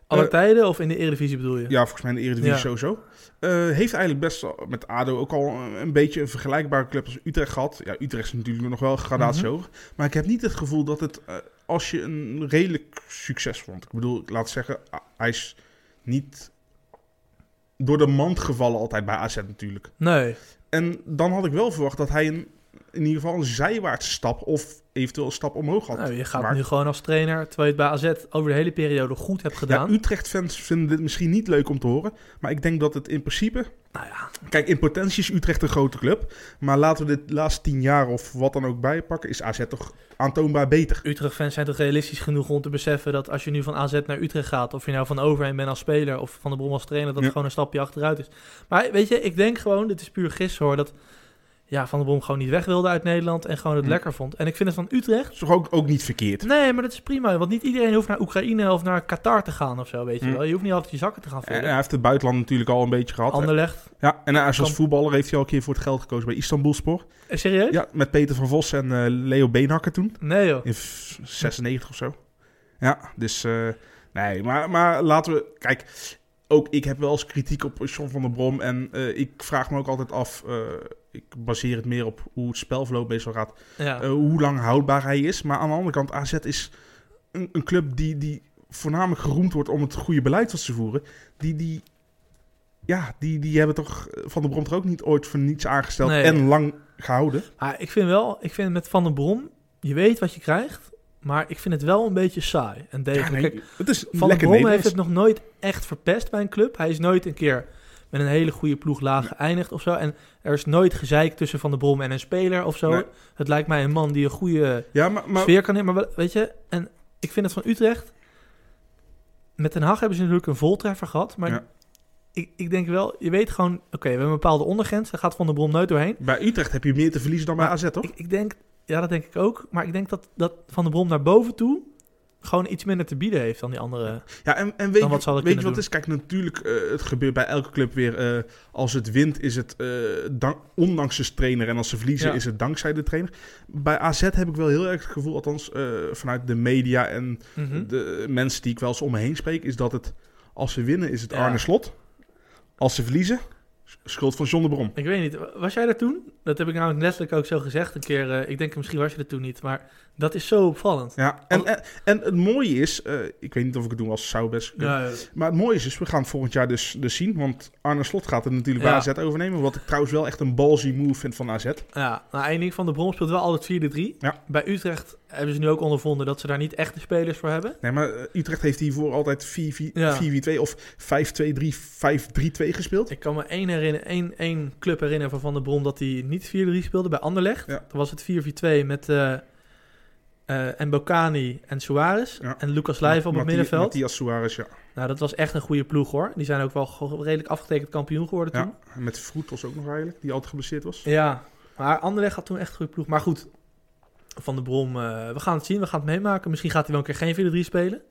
Speaker 1: Alle
Speaker 2: Eh,
Speaker 1: tijden of in de Eredivisie bedoel je?
Speaker 2: Ja, volgens mij in de Eredivisie
Speaker 1: Ja.
Speaker 2: sowieso. Eh, heeft eigenlijk best met ADO ook al een, een beetje een vergelijkbare club als Utrecht gehad. Ja, Utrecht is natuurlijk nog wel een gradatie hoger. Maar ik heb niet het gevoel dat het, eh, als je een redelijk succes vond. Ik bedoel, laat zeggen, hij is niet door de mand gevallen altijd bij AZ natuurlijk.
Speaker 1: Nee.
Speaker 2: En dan had ik wel verwacht dat hij een, in ieder geval een zijwaartse stap of eventueel een stap omhoog had.
Speaker 1: Nou, je gaat nu gewoon als trainer, terwijl je het bij AZ over de hele periode goed hebt gedaan.
Speaker 2: Ja, Utrecht-fans vinden dit misschien niet leuk om te horen. Maar ik denk dat het in principe
Speaker 1: nou ja,
Speaker 2: Kijk, in potentie is Utrecht een grote club. Maar laten we de laatste tien jaar of wat dan ook bijpakken, is AZ toch aantoonbaar beter.
Speaker 1: Utrecht-fans zijn toch realistisch genoeg om te beseffen dat als je nu van AZ naar Utrecht gaat, of je nou van Overheen bent als speler of van de Brom als trainer, dat
Speaker 2: Ja.
Speaker 1: het gewoon een stapje achteruit is. Maar weet je, ik denk gewoon, dit is puur gissen hoor, dat ja, Van der Brom gewoon niet weg wilde uit Nederland en gewoon het
Speaker 2: Hm.
Speaker 1: lekker vond. En ik vind het van Utrecht...
Speaker 2: Is toch ook, ook niet verkeerd?
Speaker 1: Nee, maar dat is prima. Want niet iedereen hoeft naar Oekraïne of naar Qatar te gaan of zo, weet je
Speaker 2: Hm.
Speaker 1: wel. Je hoeft niet altijd je zakken te gaan
Speaker 2: En
Speaker 1: vullen.
Speaker 2: hij heeft het buitenland natuurlijk al een beetje gehad.
Speaker 1: Anderlecht.
Speaker 2: Ja, en als
Speaker 1: Kan-
Speaker 2: voetballer heeft hij al een keer voor het geld gekozen bij Istanbulspor.
Speaker 1: Eh, serieus?
Speaker 2: Ja, met Peter van Vos en eh, Leo Beenhakker toen.
Speaker 1: Nee joh.
Speaker 2: In f- 96 of zo. Ja, dus eh, nee, maar, maar laten we... Kijk, ook ik heb wel eens kritiek op John van der Brom. En eh, ik vraag me ook altijd af... ik baseer het meer op hoe het spelverloop meestal gaat.
Speaker 1: Ja.
Speaker 2: eh, hoe lang houdbaar hij is. Maar aan de andere kant, AZ is een, een club die, die voornamelijk geroemd wordt om het goede beleid wat ze voeren. Die, die, ja, die, die hebben toch eh, Van der Brom toch ook niet ooit voor niets aangesteld
Speaker 1: Nee.
Speaker 2: en lang gehouden.
Speaker 1: Maar ik vind wel, ik vind met Van der Brom, je weet wat je krijgt, maar ik vind het wel een beetje saai en
Speaker 2: Ja, nee,
Speaker 1: Kijk,
Speaker 2: het is
Speaker 1: Van der
Speaker 2: lekker
Speaker 1: Brom heeft het nog nooit echt verpest bij een club. Hij is nooit een keer met een hele goede ploeg laag geëindigd of zo. En er is nooit gezeik tussen Van der Brom en een speler of zo.
Speaker 2: Nee.
Speaker 1: Het lijkt mij een man die een goede
Speaker 2: Ja, maar, maar
Speaker 1: sfeer kan. Maar wel- weet je, en ik vind het van Utrecht... Met Den Haag hebben ze natuurlijk een voltreffer gehad. Maar
Speaker 2: Ja.
Speaker 1: ik, ik denk wel, je weet gewoon... Oké, we hebben een bepaalde ondergrens. Daar gaat Van der Brom nooit doorheen.
Speaker 2: bij Utrecht heb je meer te verliezen dan bij
Speaker 1: Maar
Speaker 2: AZ, toch?
Speaker 1: Ik, ik denk, ja, dat denk ik ook. Maar ik denk dat, dat Van der Brom naar boven toe gewoon iets minder te bieden heeft dan die andere.
Speaker 2: Ja, en, en weet, je,
Speaker 1: wat
Speaker 2: weet je het is? Kijk, natuurlijk, eh, het gebeurt bij elke club weer. eh, als het wint, is het eh, dank- ondanks de trainer. En als ze verliezen,
Speaker 1: Ja.
Speaker 2: is het dankzij de trainer. Bij AZ heb ik wel heel erg het gevoel, althans vanuit de media en
Speaker 1: Mhm.
Speaker 2: de mensen die ik wel eens om me heen spreek, is dat het, als ze winnen, is het
Speaker 1: Ja.
Speaker 2: Arne Slot. Als ze verliezen, schuld van John de Brom.
Speaker 1: Ik weet niet, was jij er toen? Dat heb ik namelijk letterlijk ook zo gezegd een keer. eh, ik denk, misschien was je er toen niet, maar dat is zo opvallend.
Speaker 2: Ja, en, en, en het mooie is, eh, ik weet niet of ik het doe als zou best.
Speaker 1: Ja,
Speaker 2: Maar het mooie is dus, we gaan het volgend jaar dus, dus zien. Want Arne Slot gaat het natuurlijk
Speaker 1: Ja.
Speaker 2: bij AZ overnemen. Wat ik trouwens wel echt een ballsy move vind van AZ.
Speaker 1: ja, nou één ding, Van de Brom speelt wel altijd 4-3.
Speaker 2: Ja.
Speaker 1: Bij Utrecht hebben ze nu ook ondervonden dat ze daar niet echte spelers voor hebben.
Speaker 2: Nee, maar eh, Utrecht heeft hiervoor altijd 4-4
Speaker 1: Ja.
Speaker 2: 4-4-2 of 5-2-3, 5-3-2 gespeeld.
Speaker 1: Ik kan me één, herinneren, één, één club herinneren van Van der Brom dat hij niet 4-3 speelde bij Anderlecht.
Speaker 2: Ja.
Speaker 1: Toen was het 4-4-2 met eh eh en Bocani en Suarez
Speaker 2: Ja.
Speaker 1: en Lucas Leiva op het middenveld.
Speaker 2: Matthias Suarez, ja.
Speaker 1: Nou, dat was echt een goede ploeg hoor. Die zijn ook wel redelijk afgetekend kampioen geworden toen.
Speaker 2: ja. Met Vroetos ook nog eigenlijk, die altijd geblesseerd was.
Speaker 1: Ja, maar Anderlecht had toen echt een goede ploeg. Maar goed, Van der Brom, eh, we gaan het zien. We gaan het meemaken. Misschien gaat hij wel een keer geen 4-3 spelen.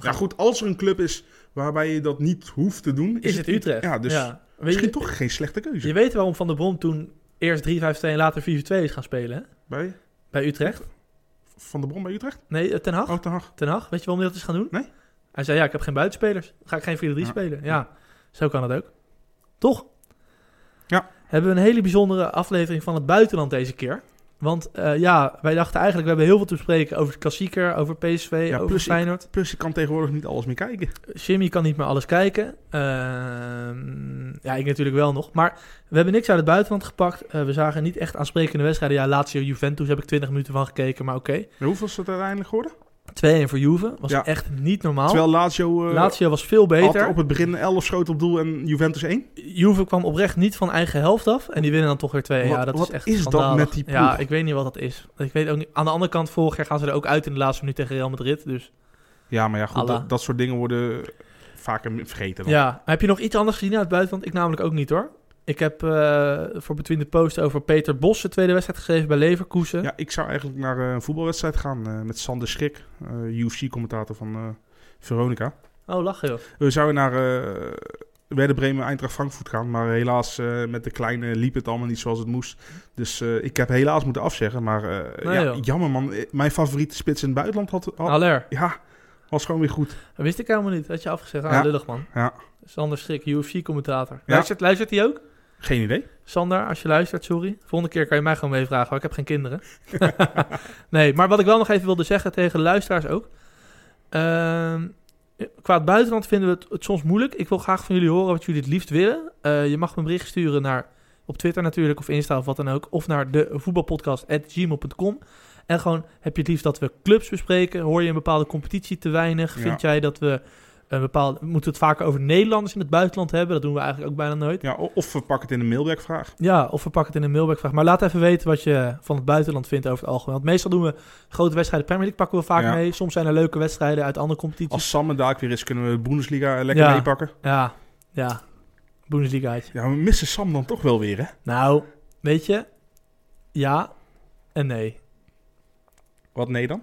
Speaker 2: Ja, goed, als er een club is waarbij je dat niet hoeft te doen,
Speaker 1: Is het Utrecht?
Speaker 2: Ja, dus
Speaker 1: Ja.
Speaker 2: Misschien
Speaker 1: je,
Speaker 2: toch geen slechte keuze.
Speaker 1: je weet waarom Van der Brom toen eerst 3-5-2 en later 4-4-2 is gaan spelen hè?
Speaker 2: Bij
Speaker 1: bij Utrecht.
Speaker 2: Van de Brom bij Utrecht?
Speaker 1: Nee, eh, Ten Hag.
Speaker 2: Oh, Ten Hag.
Speaker 1: Ten Hag, weet je waarom hij dat is gaan doen?
Speaker 2: Nee.
Speaker 1: Hij zei, ja, ik heb geen buitenspelers. Ga ik geen 4-3
Speaker 2: Ja.
Speaker 1: spelen. Ja, zo kan het ook. Toch?
Speaker 2: Ja.
Speaker 1: Hebben we een hele bijzondere aflevering van het buitenland deze keer. Want eh, ja, wij dachten eigenlijk, we hebben heel veel te bespreken over de klassieker, over PSV,
Speaker 2: Ja,
Speaker 1: over
Speaker 2: plus ik-
Speaker 1: Feyenoord.
Speaker 2: Plus, ik kan tegenwoordig niet alles meer kijken.
Speaker 1: Jimmy kan niet meer alles kijken. Ehm, ja, ik natuurlijk wel nog. Maar we hebben niks uit het buitenland gepakt. Eh, we zagen niet echt aansprekende wedstrijden. Ja, Lazio Juventus heb ik 20 minuten van gekeken, maar oké.
Speaker 2: Maar hoeveel is het uiteindelijk geworden?
Speaker 1: 2-1 voor Juve. Was
Speaker 2: Ja.
Speaker 1: echt niet normaal.
Speaker 2: Terwijl Lazio, eh,
Speaker 1: Lazio was veel
Speaker 2: had
Speaker 1: beter.
Speaker 2: op het begin 11 schoten op doel en Juventus 1.
Speaker 1: Juve kwam oprecht niet van eigen helft af. En die winnen dan toch weer 2. Ja, dat
Speaker 2: wat
Speaker 1: is echt
Speaker 2: is dat met die ploeg?
Speaker 1: Ja, ik weet niet wat dat is. Ik weet ook niet. Aan de andere kant, vorig jaar gaan ze er ook uit in de laatste minuut tegen Real Madrid. Dus
Speaker 2: Ja, maar ja, goed, dat, dat soort dingen worden vaker vergeten. Dan.
Speaker 1: ja. Maar heb je nog iets anders gezien uit het buitenland? Ik namelijk ook niet hoor. Ik heb eh, voor Between the Post over Peter Bos de tweede wedstrijd geschreven bij Leverkusen.
Speaker 2: Ja, ik zou eigenlijk naar eh, een voetbalwedstrijd gaan eh, met Sander Schrik, UFC-commentator van Veronica.
Speaker 1: Oh, lachen joh.
Speaker 2: We zouden naar uh, Werder Bremen, Eintracht Frankfurt gaan, maar helaas met de kleine liep het allemaal niet zoals het moest. Dus ik heb helaas moeten afzeggen, maar
Speaker 1: Nee,
Speaker 2: ja,
Speaker 1: joh.
Speaker 2: jammer man. Mijn favoriete spits in het buitenland had, had-
Speaker 1: Aller.
Speaker 2: ja, was gewoon weer goed.
Speaker 1: Dat wist ik helemaal niet. Had je afgezegd. Ah,
Speaker 2: Ja.
Speaker 1: lullig man.
Speaker 2: Ja,
Speaker 1: Sander Schrik, UFC-commentator.
Speaker 2: Ja.
Speaker 1: Luistert, luistert hij ook?
Speaker 2: Geen idee.
Speaker 1: Sander, als je luistert, sorry. Volgende keer kan je mij gewoon meevragen, want ik heb geen kinderen. nee, maar wat ik wel nog even wilde zeggen tegen luisteraars ook. Ehm, qua het buitenland vinden we het, het soms moeilijk. Ik wil graag van jullie horen wat jullie het liefst willen. Eh, je mag me een bericht sturen naar, op Twitter natuurlijk, of Insta of wat dan ook. Of naar de voetbalpodcast.gmail.com. En gewoon, heb je het liefst dat we clubs bespreken? Hoor je een bepaalde competitie te weinig?
Speaker 2: Ja.
Speaker 1: Vind jij dat we een bepaalde... Moeten we het vaker over Nederlanders in het buitenland hebben? Dat doen we eigenlijk ook bijna nooit.
Speaker 2: Ja, of we pakken het in een mailwerkvraag.
Speaker 1: Ja, of we pakken het in een mailbackvraag. Maar laat even weten wat je van het buitenland vindt over het algemeen. Want meestal doen we grote wedstrijden Premier League pakken we vaak
Speaker 2: Ja.
Speaker 1: mee. Soms zijn er leuke wedstrijden uit andere competities.
Speaker 2: Als Sam er daar weer is, kunnen we de Bundesliga lekker
Speaker 1: Ja.
Speaker 2: meepakken.
Speaker 1: Ja, ja. Bundesliga uit.
Speaker 2: Ja, we missen Sam dan toch wel weer, hè?
Speaker 1: Nou, weet je, ja en nee.
Speaker 2: Wat nee dan?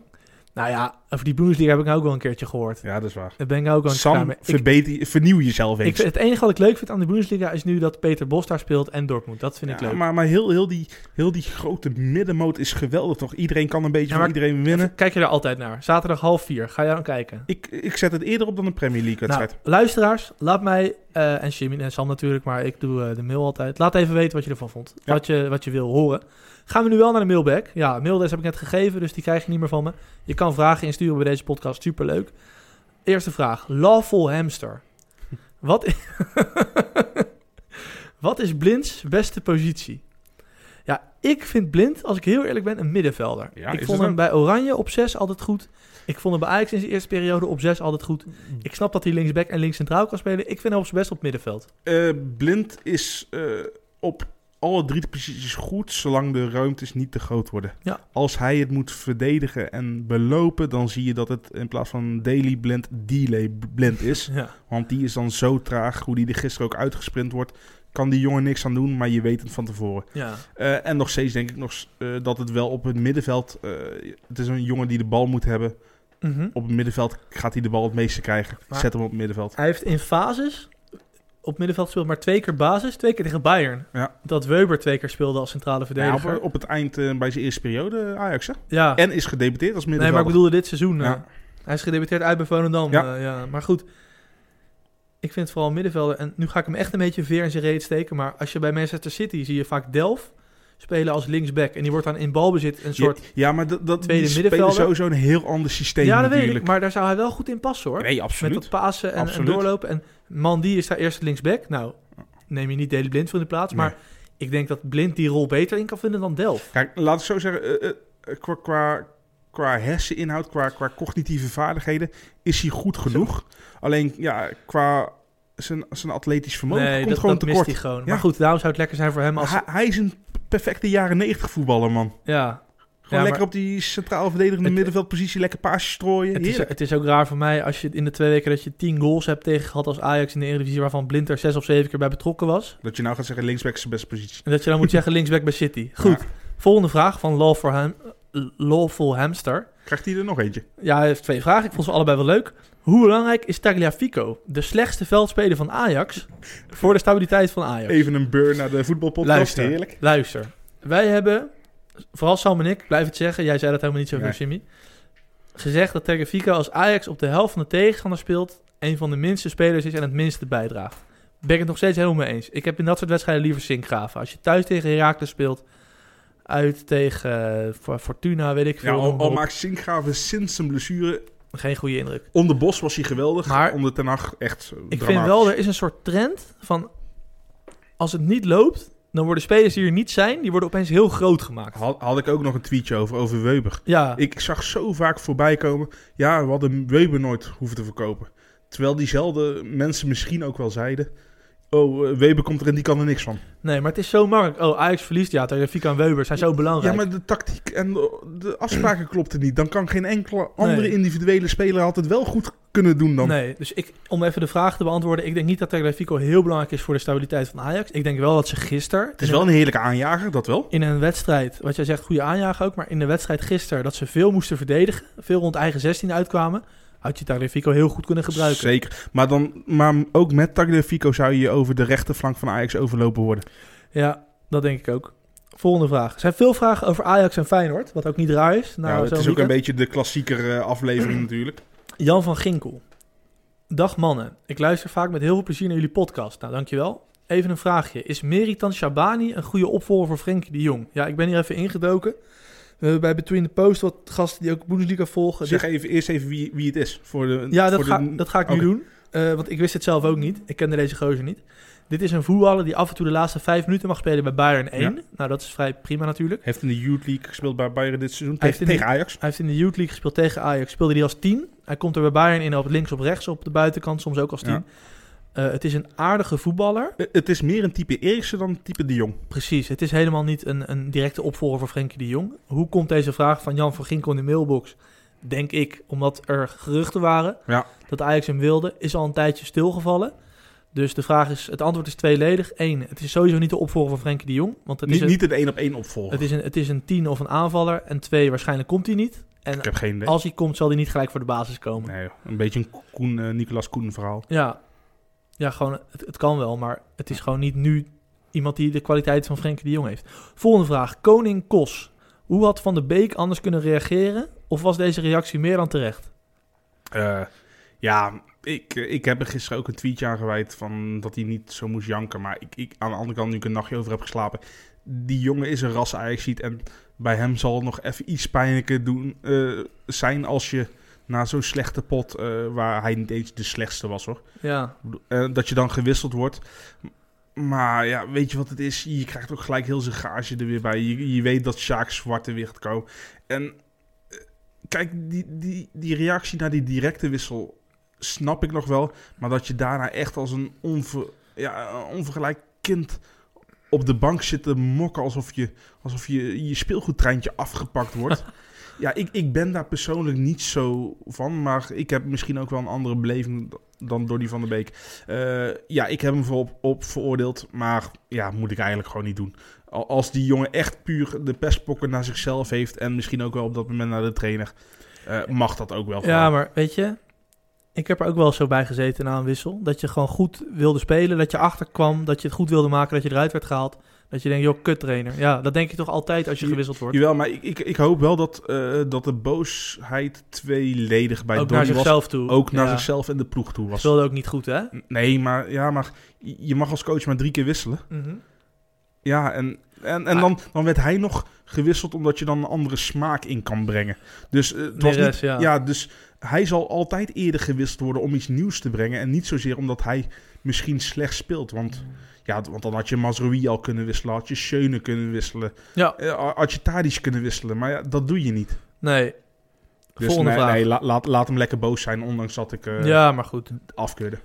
Speaker 1: Nou ja, over die Bundesliga heb ik nou ook wel een keertje gehoord.
Speaker 2: Ja, dat is waar.
Speaker 1: Daar ben ik nou ook wel een
Speaker 2: Sam.
Speaker 1: Ik,
Speaker 2: verbeter, vernieuw jezelf
Speaker 1: ik,
Speaker 2: eens.
Speaker 1: het enige wat ik leuk vind aan de Bundesliga is nu dat Peter Bos daar speelt en Dortmund. Dat vind ik leuk.
Speaker 2: maar maar heel, heel, die, heel die grote middenmoot is geweldig toch? Iedereen kan een beetje
Speaker 1: Ja,
Speaker 2: van iedereen winnen.
Speaker 1: Kijk je daar altijd naar. Zaterdag half vier. Ga jij dan kijken?
Speaker 2: Ik, ik zet het eerder op dan een Premier League
Speaker 1: Nou,
Speaker 2: wedstrijd.
Speaker 1: luisteraars, laat mij, eh, en Jimmy en Sam natuurlijk, maar ik doe eh, de mail altijd. Laat even weten wat je ervan vond.
Speaker 2: Ja.
Speaker 1: Wat, je, wat je wil horen. Gaan we nu wel naar de mailback. Ja, mailadres heb ik net gegeven, dus die krijg je niet meer van me. Je kan vragen insturen bij deze podcast, superleuk. Eerste vraag. Lawful hamster. Wat, i- wat is Blinds beste positie? Ja, ik vind Blind, als ik heel eerlijk ben, een middenvelder.
Speaker 2: Ja,
Speaker 1: ik
Speaker 2: is
Speaker 1: vond hem bij Oranje op 6 altijd goed. Ik vond hem bij Ajax in zijn eerste periode op 6 altijd goed. Ik snap dat hij linksback en links centraal kan spelen. Ik vind hem op zijn best op middenveld.
Speaker 2: Eh, Blind is eh, op alle drie de posities goed, zolang de ruimtes niet te groot worden.
Speaker 1: Ja.
Speaker 2: Als hij het moet verdedigen en belopen, dan zie je dat het in plaats van Daily Blind, Delay Blind is.
Speaker 1: Ja.
Speaker 2: Want die is dan zo traag, hoe die er gisteren ook uitgesprint wordt. Kan die jongen niks aan doen, maar je weet het van tevoren.
Speaker 1: ja.
Speaker 2: Eh, en nog steeds denk ik nog eh, dat het wel op het middenveld... eh, het is een jongen die de bal moet hebben.
Speaker 1: Mhm.
Speaker 2: Op het middenveld gaat hij de bal het meeste krijgen.
Speaker 1: Maar-
Speaker 2: Zet hem op het middenveld.
Speaker 1: Hij heeft in fases op middenveld gespeeld, maar twee keer basis. Twee keer tegen Bayern.
Speaker 2: Ja.
Speaker 1: Dat Weber twee keer speelde als centrale
Speaker 2: Ja,
Speaker 1: verdediger.
Speaker 2: op, op het eind eh, bij zijn eerste periode eh, Ajax. Hè?
Speaker 1: Ja,
Speaker 2: En is gedebuteerd als
Speaker 1: nee,
Speaker 2: middenvelder.
Speaker 1: maar ik bedoelde dit seizoen. eh,
Speaker 2: Ja.
Speaker 1: Hij is gedebuteerd uit bij Volendam.
Speaker 2: Ja.
Speaker 1: Ja. ja. Maar goed, ik vind het vooral middenvelder. En nu ga ik hem echt een beetje veer in zijn reet steken. Maar als je bij Manchester City zie je vaak Delft spelen als linksback. En die wordt dan in balbezit een soort...
Speaker 2: Ja, ja, maar dat, dat
Speaker 1: tweede middenvelder.
Speaker 2: sowieso een heel ander systeem
Speaker 1: Ja, dat weet
Speaker 2: natuurlijk.
Speaker 1: ik. Maar daar zou hij wel goed in passen hoor.
Speaker 2: Nee,
Speaker 1: Met
Speaker 2: absoluut.
Speaker 1: dat pasen en, en doorlopen. En man, die is daar eerst linksback. Nou, neem je niet Deli Blind voor in de plaats. Maar
Speaker 2: Nee.
Speaker 1: ik denk dat Blind die rol beter in kan vinden dan Delft.
Speaker 2: Kijk, laat ik zo zeggen. eh, eh, eh, qua, qua, qua herseninhoud, qua, qua cognitieve vaardigheden, is hij goed genoeg. Alleen, ja, qua zijn, zijn atletisch vermogen
Speaker 1: nee,
Speaker 2: komt
Speaker 1: dat,
Speaker 2: gewoon
Speaker 1: dat mist
Speaker 2: tekort.
Speaker 1: hij gewoon.
Speaker 2: Ja.
Speaker 1: Maar goed, daarom zou het lekker zijn voor hem als...
Speaker 2: Hij, hij is een perfecte jaren 90 voetballer, man.
Speaker 1: ja,
Speaker 2: Gewoon
Speaker 1: Ja,
Speaker 2: lekker op die centraal verdedigende
Speaker 1: Het-
Speaker 2: middenveldpositie, lekker paasjes strooien.
Speaker 1: het is, het is ook raar voor mij als je in de twee weken dat je tien goals hebt tegen gehad als Ajax in de Eredivisie, waarvan Blind er zes of zeven keer bij betrokken was.
Speaker 2: Dat je nou gaat zeggen, linksback is zijn beste positie.
Speaker 1: En dat je dan moet zeggen linksback bij City. Goed,
Speaker 2: Ja.
Speaker 1: volgende vraag van Lawful, Ham, Lawful Hamster.
Speaker 2: Krijgt hij er nog eentje?
Speaker 1: Ja, hij heeft twee vragen. Ik vond ze allebei wel leuk. Hoe belangrijk is Tagliafico, de slechtste veldspeler van Ajax, voor de stabiliteit van Ajax?
Speaker 2: Even een burn naar de voetbalpodcast.
Speaker 1: Luister.
Speaker 2: Heerlijk.
Speaker 1: Luister, wij hebben, vooral Sam en ik, blijf het zeggen, jij zei dat helemaal niet zo,
Speaker 2: Nee.
Speaker 1: Jimmy, gezegd dat Tagliafico als Ajax op de helft van de tegenstander speelt, een van de minste spelers is en het minste bijdraagt. Ben ik het nog steeds helemaal mee eens. Ik heb in dat soort wedstrijden liever Sinkgraven. Als je thuis tegen Heracles speelt, uit tegen eh, For- Fortuna, weet ik
Speaker 2: Ja,
Speaker 1: veel.
Speaker 2: al,
Speaker 1: maar
Speaker 2: al maakt Sinkgraven sinds zijn blessure...
Speaker 1: Geen goede indruk.
Speaker 2: Onder Bos was hij geweldig.
Speaker 1: Maar-
Speaker 2: onder Ten Hag echt
Speaker 1: Ik
Speaker 2: dramatisch.
Speaker 1: vind wel, er is een soort trend van, als het niet loopt, dan worden spelers die er niet zijn, die worden opeens heel groot gemaakt.
Speaker 2: Had, had ik ook nog een tweetje over, over Weber.
Speaker 1: Ja,
Speaker 2: Ik zag zo vaak voorbij komen. Ja, we hadden Weber nooit hoeven te verkopen. Terwijl diezelfde mensen misschien ook wel zeiden. Oh, eh, Weber komt er en die kan er niks van.
Speaker 1: Nee, maar het is zo makkelijk. Oh, Ajax verliest. Ja, tegen Fika en Weber zijn zo belangrijk.
Speaker 2: Ja, maar de tactiek en de, de afspraken klopten niet. Dan kan geen enkele andere
Speaker 1: Nee.
Speaker 2: individuele speler altijd wel goed kunnen doen dan.
Speaker 1: Nee, dus ik, om even de vraag te beantwoorden. Ik denk niet dat Tagliafico heel belangrijk is voor de stabiliteit van Ajax. Ik denk wel dat ze gisteren...
Speaker 2: Het is wel een heerlijke aanjager, dat wel.
Speaker 1: In een wedstrijd, wat jij zegt, goede aanjager ook. Maar in de wedstrijd gisteren, dat ze veel moesten verdedigen. Veel rond eigen 16 uitkwamen. Had je Tagliafico heel goed kunnen gebruiken.
Speaker 2: Zeker. Maar, dan, maar ook met Tagliafico zou je over de rechterflank van Ajax overlopen worden.
Speaker 1: Ja, dat denk ik ook. Volgende vraag. Er zijn veel vragen over Ajax en Feyenoord. Wat ook niet raar is. Nou,
Speaker 2: ja, het is ook een beetje de klassieker eh, aflevering natuurlijk.
Speaker 1: Jan van Ginkel. Dag mannen. Ik luister vaak met heel veel plezier naar jullie podcast. Nou, dankjewel. Even een vraagje. Is Meritan Shabani een goede opvolger voor Frenkie de Jong? Ja, ik ben hier even ingedoken. We hebben bij Between the Post wat gasten die ook Bundesliga volgen.
Speaker 2: Zeg
Speaker 1: Dit-
Speaker 2: even, eerst even wie, wie het is. Voor de,
Speaker 1: ja, dat
Speaker 2: voor
Speaker 1: ga,
Speaker 2: de-
Speaker 1: dat ga ik nu doen. Eh, want ik wist het zelf ook niet. Ik kende deze gozer niet. Dit is een voetballer die af en toe de laatste vijf minuten mag spelen bij Bayern 1. Nou, dat is vrij prima natuurlijk.
Speaker 2: Heeft in de Youth League gespeeld bij Bayern dit seizoen.
Speaker 1: Hij
Speaker 2: Tegen, tegen Ajax.
Speaker 1: Hij heeft in de Youth League gespeeld tegen Ajax. Speelde hij als 10. Hij komt er bij Bayern in op links op rechts op de buitenkant. Soms ook als 10.
Speaker 2: Ja.
Speaker 1: Eh, het is een aardige voetballer.
Speaker 2: Eh, Het is meer een type Eriksen dan een type De Jong.
Speaker 1: Precies. Het is helemaal niet een, een directe opvolger voor Frenkie de Jong. Hoe komt deze vraag van Jan van Ginkel in de mailbox? Denk ik, omdat er geruchten waren
Speaker 2: Ja.
Speaker 1: dat Ajax hem wilde. Is al een tijdje stilgevallen. Dus de vraag is, het antwoord is tweeledig. Eén, het is sowieso niet de opvolger van Frenkie de Jong. Want het
Speaker 2: Niet,
Speaker 1: is een,
Speaker 2: niet een één op één opvolger.
Speaker 1: het is een, het is een tien of een aanvaller. En twee, waarschijnlijk komt hij niet. En
Speaker 2: Ik heb geen idee.
Speaker 1: als hij komt, zal hij niet gelijk voor de basis komen.
Speaker 2: Nee, een beetje een Koen, eh, Nicolas Koen verhaal.
Speaker 1: Ja, ja gewoon, het, kan wel, maar het is gewoon niet nu iemand die de kwaliteit van Frenkie de Jong heeft. Volgende vraag, Koning Kos. Hoe had Van der Beek anders kunnen reageren? Of was deze reactie meer dan terecht?
Speaker 2: Eh, ja, ik, ik heb er gisteren ook een tweetje aan gewijd van dat hij niet zo moest janken. Maar ik, ik, aan de andere kant, nu ik een nachtje over heb geslapen, die jongen is een ras ziet En bij hem zal het nog even iets pijnlijker doen, eh, zijn als je na zo'n slechte pot, eh, waar hij niet eens de slechtste was hoor,
Speaker 1: Ja,
Speaker 2: eh, dat je dan gewisseld wordt. Maar ja, weet je wat het is? Je krijgt ook gelijk heel zijn gage er weer bij. Je, je weet dat Sjaak zwarte weer gaat komen. En eh, kijk, die, die, die reactie naar die directe wissel snap ik nog wel. Maar dat je daarna echt als een onver, ja, onvergelijk kind op de bank zit te mokken alsof je, alsof je, je speelgoedtreintje afgepakt wordt. ja, ik, ik ben daar persoonlijk niet zo van. Maar ik heb misschien ook wel een andere beleving dan die van de Beek. Eh, ja, ik heb hem voorop op veroordeeld. Maar ja, moet ik eigenlijk gewoon niet doen. Al- Als die jongen echt puur de pestpokken naar zichzelf heeft. En misschien ook wel op dat moment naar de trainer. eh, mag dat ook wel.
Speaker 1: ja
Speaker 2: gewoon.
Speaker 1: maar weet je, ik heb er ook wel zo bij gezeten na een wissel. Dat je gewoon goed wilde spelen, dat je achterkwam, dat je het goed wilde maken, dat je eruit werd gehaald. Dat je denkt, joh, kut trainer. Ja, dat denk je toch altijd als je gewisseld wordt.
Speaker 2: Jawel, maar ik, ik, ik hoop wel dat, eh, dat de boosheid tweeledig bij
Speaker 1: ook naar
Speaker 2: Donny was.
Speaker 1: toe.
Speaker 2: Ook naar
Speaker 1: Ja.
Speaker 2: zichzelf en de ploeg toe was.
Speaker 1: Speelde ook niet goed, hè?
Speaker 2: Nee, maar, ja, maar je mag als coach maar drie keer wisselen.
Speaker 1: Mhm.
Speaker 2: Ja, en, en, en
Speaker 1: Maar-
Speaker 2: dan, dan werd hij nog gewisseld omdat je dan een andere smaak in kan brengen. Dus, eh, het was niet,
Speaker 1: ja.
Speaker 2: ja. dus hij zal altijd eerder gewisseld worden om iets nieuws te brengen. En niet zozeer omdat hij misschien slecht speelt. Want, ja, want dan had je Mazraoui al kunnen wisselen, had je Schöne kunnen wisselen.
Speaker 1: Ja.
Speaker 2: eh, had je Tadic kunnen wisselen. Maar ja, dat doe je niet.
Speaker 1: Nee.
Speaker 2: Dus
Speaker 1: Volgende
Speaker 2: nee,
Speaker 1: vraag.
Speaker 2: nee la- laat, laat hem lekker boos zijn, ondanks dat ik eh
Speaker 1: ja, maar goed.
Speaker 2: afkeurde.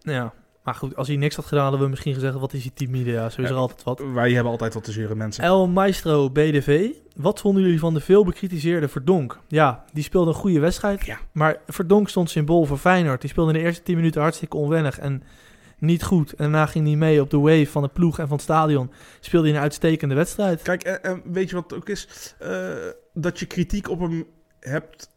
Speaker 1: Ja. Maar goed, als hij niks had gedaan, hadden we misschien gezegd, wat is hij timide? Ja, zo is
Speaker 2: Ja.
Speaker 1: er altijd wat.
Speaker 2: Wij hebben altijd wat te zeuren, mensen.
Speaker 1: El Maestro BDV. Wat vonden jullie van de veel bekritiseerde Verdonk? Ja, die speelde een goede wedstrijd.
Speaker 2: Ja.
Speaker 1: Maar Verdonk stond symbool voor Feyenoord. Die speelde in de eerste 10 minuten hartstikke onwennig en niet goed. En daarna ging hij mee op de wave van de ploeg en van het stadion. Speelde hij een uitstekende wedstrijd.
Speaker 2: Kijk, en, en weet je wat het ook is? Eh, dat je kritiek op hem hebt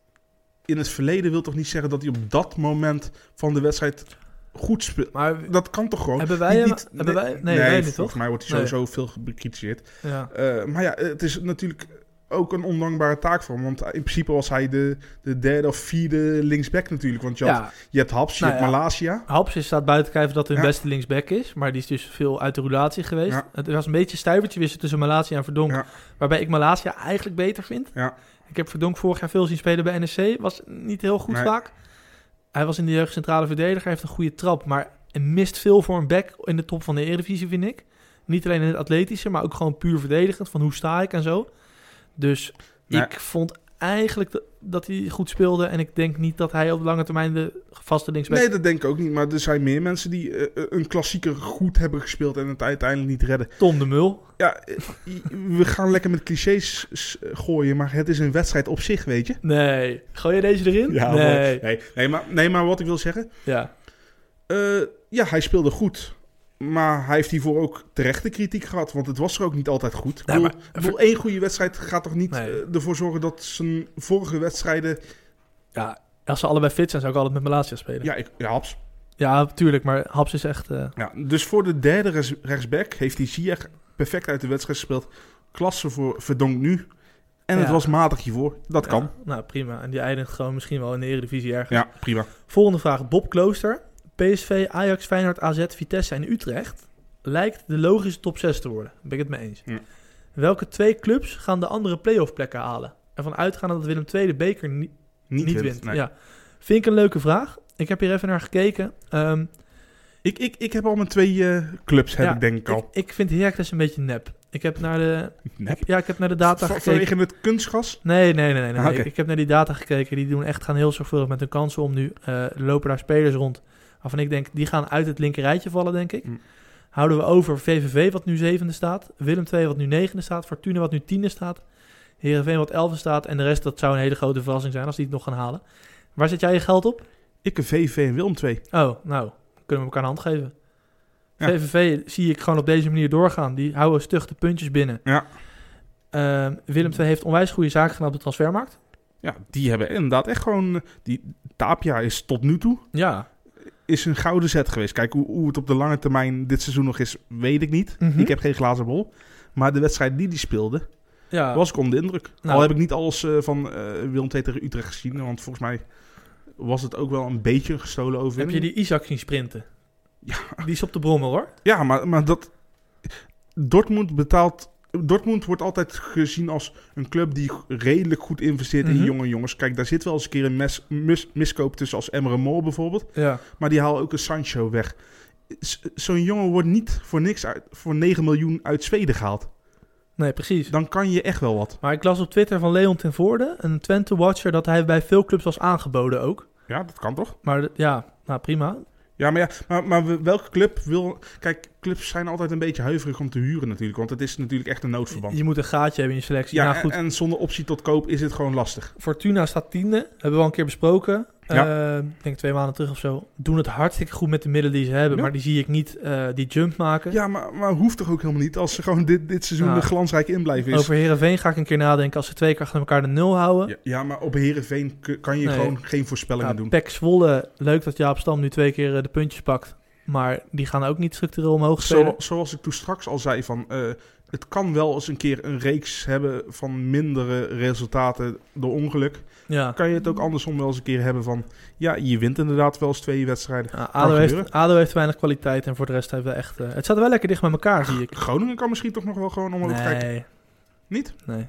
Speaker 2: in het verleden wil toch niet zeggen dat hij op dat moment van de wedstrijd goed speelt.
Speaker 1: Maar
Speaker 2: Dat kan toch gewoon?
Speaker 1: hebben wij
Speaker 2: Niet-
Speaker 1: hem...
Speaker 2: niet-
Speaker 1: hebben wij, nee, wij niet,
Speaker 2: volgens mij wordt hij
Speaker 1: Nee.
Speaker 2: sowieso veel bekritiseerd.
Speaker 1: Ja.
Speaker 2: Eh, maar ja, het is natuurlijk ook een ondankbare taak voor hem. Want in principe was hij de, de derde of vierde linksback natuurlijk. Want je, had,
Speaker 1: ja,
Speaker 2: je hebt Haps, je
Speaker 1: Nou
Speaker 2: hebt
Speaker 1: ja.
Speaker 2: Malasia.
Speaker 1: Haps is staat buiten kijf dat hun
Speaker 2: Ja.
Speaker 1: beste linksback is. Maar die is dus veel uit de roulatie geweest. Het was een beetje stuivertje wisselen tussen Malasia en Verdonk. Waarbij ik Malasia eigenlijk beter vind.
Speaker 2: Ja.
Speaker 1: Ik heb Verdonk vorig jaar veel zien spelen bij NEC. Was niet heel goed
Speaker 2: Nee.
Speaker 1: vaak. Hij was in de jeugd centrale verdediger. heeft een goede trap. Maar hij mist veel voor een back in de top van de Eredivisie, vind ik. Niet alleen in het atletische, maar ook gewoon puur verdedigend. Van hoe sta ik en zo. Dus ik vond eigenlijk dat, dat hij goed speelde. En ik denk niet dat hij op lange termijn de vaste linksback...
Speaker 2: Nee, dat denk ik ook niet. Maar er zijn meer mensen die eh, een klassieker goed hebben gespeeld en het uiteindelijk niet redden.
Speaker 1: Tom de Mul.
Speaker 2: Ja, eh, we gaan lekker met clichés gooien, maar het is een wedstrijd op zich, weet je.
Speaker 1: Nee. Gooi je deze erin? nee.
Speaker 2: mooi. nee, nee, maar, nee, maar wat ik wil zeggen.
Speaker 1: Ja.
Speaker 2: eh, ja, hij speelde goed. Maar hij heeft hiervoor ook terechte kritiek gehad. Want het was er ook niet altijd goed.
Speaker 1: Nee, maar-
Speaker 2: ik bedoel, één goede wedstrijd gaat toch niet
Speaker 1: Nee.
Speaker 2: eh, ervoor zorgen dat zijn vorige wedstrijden...
Speaker 1: ja. Als ze allebei fit zijn, zou ik altijd met Malasia spelen. Ja,
Speaker 2: Ja, ik, ja Haps.
Speaker 1: tuurlijk. Maar Haps is echt... eh,
Speaker 2: Ja, dus voor de derde rechts- rechtsback heeft hij Ziyech perfect uit de wedstrijd gespeeld. Klasse voor Verdonk nu. En het
Speaker 1: Ja.
Speaker 2: was matig hiervoor. Dat kan.
Speaker 1: ja, nou, prima. En die eindigt gewoon misschien wel in de Eredivisie ergens.
Speaker 2: Ja, prima.
Speaker 1: Volgende vraag. Bob Klooster. PSV, Ajax, Feyenoord, AZ, Vitesse en Utrecht lijkt de logische top 6 te worden. Daar ben ik het mee eens.
Speaker 2: Ja.
Speaker 1: Welke twee clubs gaan de andere playoff plekken halen? Ervan uitgaande dat Willem II de beker ni-
Speaker 2: Niet,
Speaker 1: niet,
Speaker 2: wint. nee.
Speaker 1: Ja. Vind ik een leuke vraag. Ik heb hier even naar gekeken. Ehm,
Speaker 2: Ik, ik, ik heb al mijn twee eh, clubs, heb
Speaker 1: Ja,
Speaker 2: ik denk ik al.
Speaker 1: ik, ik vind Heracles een beetje nep. Ik heb naar de,
Speaker 2: Nep.
Speaker 1: ja, ik heb naar de data gekeken.
Speaker 2: Vanwege het kunstgas?
Speaker 1: Nee, nee, nee. nee, nee.
Speaker 2: Ah.
Speaker 1: Ik, ik heb naar die data gekeken. Die doen echt gaan heel zorgvuldig met hun kansen om nu. Er lopen daar spelers rond. Waarvan ik denk, die gaan uit het linkerrijtje vallen, denk ik.
Speaker 2: Mm.
Speaker 1: Houden we over VVV, wat nu zevende staat. Willem II, wat nu negende staat. Fortuna, wat nu tiende staat. Heerenveen, wat elfde staat. En de rest, dat zou een hele grote verrassing zijn als die het nog gaan halen. Waar zet jij je geld op?
Speaker 2: Ik een VV en Willem 2.
Speaker 1: Oh, nou, kunnen we elkaar een hand geven.
Speaker 2: Ja.
Speaker 1: VVV zie ik gewoon op deze manier doorgaan. Die houden stug de puntjes binnen.
Speaker 2: Ja.
Speaker 1: Ehm, Willem II heeft onwijs goede zaken gedaan op de transfermarkt.
Speaker 2: Ja, die hebben inderdaad echt gewoon... Die Tapia is tot nu toe
Speaker 1: Ja.
Speaker 2: Is een gouden zet geweest. Kijk, hoe, hoe het op de lange termijn dit seizoen nog is, weet ik niet.
Speaker 1: Mhm.
Speaker 2: Ik heb geen glazen bol. Maar de wedstrijd die die speelde,
Speaker 1: ja.
Speaker 2: was ik onder de indruk.
Speaker 1: Nou.
Speaker 2: Al heb ik niet alles eh, van eh Willem II tegen Utrecht gezien. Want volgens mij was het ook wel een beetje een gestolen
Speaker 1: Heb
Speaker 2: overwinning.
Speaker 1: je die Isaac zien sprinten?
Speaker 2: Ja.
Speaker 1: Die is op de brommel hoor.
Speaker 2: Ja, maar, maar dat... Dortmund betaalt... Dortmund wordt altijd gezien als een club die redelijk goed investeert
Speaker 1: Mhm.
Speaker 2: in jonge jongens. Kijk, daar zit wel eens een keer een mes, mis- miskoop tussen als Emre Mol bijvoorbeeld.
Speaker 1: Ja.
Speaker 2: Maar die halen ook een Sancho weg. Zo'n jongen wordt niet voor niks uit, voor 9 miljoen uit Zweden gehaald.
Speaker 1: Nee, precies.
Speaker 2: Dan kan je echt wel wat.
Speaker 1: Maar ik las op Twitter van Leon ten Voorde, een Twente-watcher, dat hij bij veel clubs was aangeboden ook.
Speaker 2: Ja, dat kan toch?
Speaker 1: Maar ja, nou prima.
Speaker 2: Ja, maar, ja, maar, maar we- welke club wil... Kijk, clubs zijn altijd een beetje huiverig om te huren natuurlijk. Want het is natuurlijk echt een noodverband.
Speaker 1: Je moet een gaatje hebben in je selectie.
Speaker 2: Ja,
Speaker 1: nou goed,
Speaker 2: en, en zonder optie tot koop is het gewoon lastig.
Speaker 1: Fortuna staat tiende. Hebben we al een keer besproken.
Speaker 2: Ja.
Speaker 1: Eh, ik denk twee maanden terug of zo. Doen het hartstikke goed met de middelen die ze hebben.
Speaker 2: Ja.
Speaker 1: Maar die zie ik niet eh, die jump maken.
Speaker 2: Ja, maar, maar hoeft toch ook helemaal niet als ze gewoon dit, dit seizoen
Speaker 1: Ja.
Speaker 2: er glansrijk in blijven is.
Speaker 1: Over Herenveen ga ik een keer nadenken. Als ze twee keer achter elkaar de nul houden.
Speaker 2: Ja, ja, maar op Herenveen kan je
Speaker 1: Nee.
Speaker 2: gewoon geen voorspellingen
Speaker 1: Ja,
Speaker 2: doen.
Speaker 1: Pek Zwolle, leuk dat Jaap Stam nu twee keer eh, de puntjes pakt. Maar die gaan ook niet structureel omhoog spelen.
Speaker 2: Zo, zoals ik toen straks al zei, van, eh, het kan wel eens een keer een reeks hebben van mindere resultaten door ongeluk.
Speaker 1: Ja.
Speaker 2: Kan je het ook andersom wel eens een keer hebben van, ja, je wint inderdaad wel eens twee wedstrijden.
Speaker 1: Ja, ADO, heeft. ADO heeft weinig kwaliteit en voor de rest heeft wel echt... eh, het staat wel lekker dicht bij elkaar, zie ik.
Speaker 2: Groningen kan misschien toch nog wel gewoon omhoog kijken.
Speaker 1: Nee.
Speaker 2: Niet?
Speaker 1: Nee.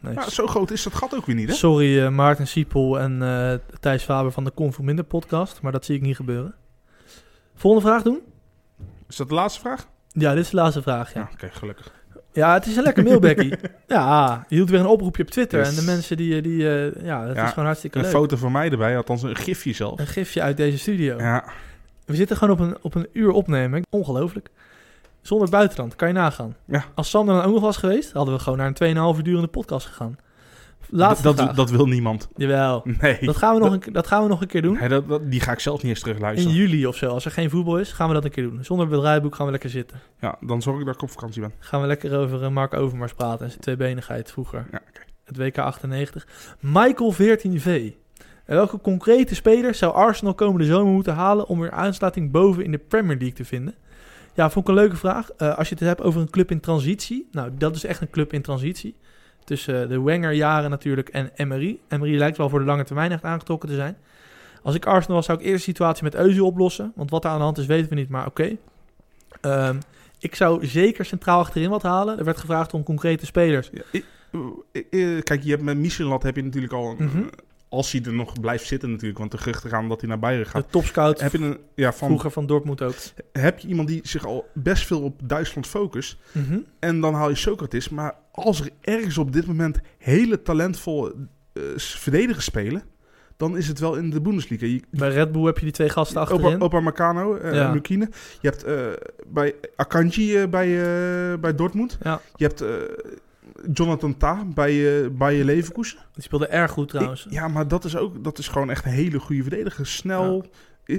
Speaker 1: nee.
Speaker 2: Ja, zo groot is dat gat ook weer niet, hè?
Speaker 1: Sorry eh, Maarten Siepel en Thijs Faber van de Convo Minder podcast, maar dat zie ik niet gebeuren. Volgende vraag doen?
Speaker 2: Is dat de laatste vraag?
Speaker 1: Ja, dit is de laatste vraag.
Speaker 2: Ja,
Speaker 1: Ja,
Speaker 2: oké, gelukkig.
Speaker 1: ja het is een lekker mailbackie. ja, je hield weer een oproepje op Twitter
Speaker 2: Yes.
Speaker 1: en de mensen die... die eh, ja, dat
Speaker 2: Ja,
Speaker 1: is gewoon hartstikke
Speaker 2: Een
Speaker 1: leuk.
Speaker 2: foto van mij erbij, althans een gifje zelf.
Speaker 1: Een gifje uit deze studio.
Speaker 2: Ja,
Speaker 1: We zitten gewoon op een, op een uur opnemen. Ongelooflijk. Zonder buitenland, kan je nagaan.
Speaker 2: Ja.
Speaker 1: Als Sander dan ook nog was geweest, hadden we gewoon naar een 2,5 uur durende podcast gegaan. Laatste
Speaker 2: dat, dat, dat wil niemand.
Speaker 1: Jawel.
Speaker 2: Nee.
Speaker 1: Dat gaan, we nog een, dat gaan we nog een keer doen.
Speaker 2: Nee, dat, dat- die ga ik zelf niet eens terug
Speaker 1: In juli of zo, als er geen voetbal is, gaan we dat een keer doen. Zonder bedrijfboek gaan we lekker zitten.
Speaker 2: Ja, dan zorg ik dat ik op vakantie ben.
Speaker 1: Gaan we lekker over eh, Mark Overmars praten en zijn tweebenigheid vroeger.
Speaker 2: Ja, oké.
Speaker 1: Het WK 98. Michael 14V. En welke concrete spelers zou Arsenal komende zomer moeten halen om weer aansluiting boven in de Premier League te vinden? Ja, vond ik een leuke vraag. Eh, als je het hebt over een club in transitie. Nou, dat is echt een club in transitie. Tussen eh, de Wenger-jaren natuurlijk en Emery. Emery lijkt wel voor de lange termijn echt aangetrokken te zijn. Als ik Arsenal was, zou ik eerst de situatie met Eusie oplossen. Want wat daar aan de hand is, weten we niet, maar oké. Ehm, ik zou zeker centraal achterin wat halen. Er werd gevraagd om concrete spelers.
Speaker 2: Ja, ik- eh, eh, kijk, je hebt met Michelat heb je natuurlijk al... een-
Speaker 1: Mhm.
Speaker 2: Als hij er nog blijft zitten natuurlijk, want de geruchten gaan dat hij naar Bayern gaat.
Speaker 1: De topscout
Speaker 2: Heb je, een, ja, van,
Speaker 1: vroeger van Dortmund ook.
Speaker 2: heb je iemand die zich al best veel op Duitsland focust.
Speaker 1: Mhm.
Speaker 2: En dan haal je Socrates. Maar als er ergens op dit moment hele talentvolle eh, verdedigers spelen... dan is het wel in de Bundesliga. Je,
Speaker 1: Bij Red Bull heb je die twee gasten
Speaker 2: Opa,
Speaker 1: achterin.
Speaker 2: Opa Meccano, eh
Speaker 1: Ja.
Speaker 2: Lukine. Je hebt eh, bij Akanji bij, bij Dortmund.
Speaker 1: Ja,
Speaker 2: Je hebt Jonathan Ta bij, eh bij Leverkusen.
Speaker 1: die speelde erg goed trouwens.
Speaker 2: Ik- ja, maar dat is ook dat is gewoon echt een hele goede verdediger. Snel,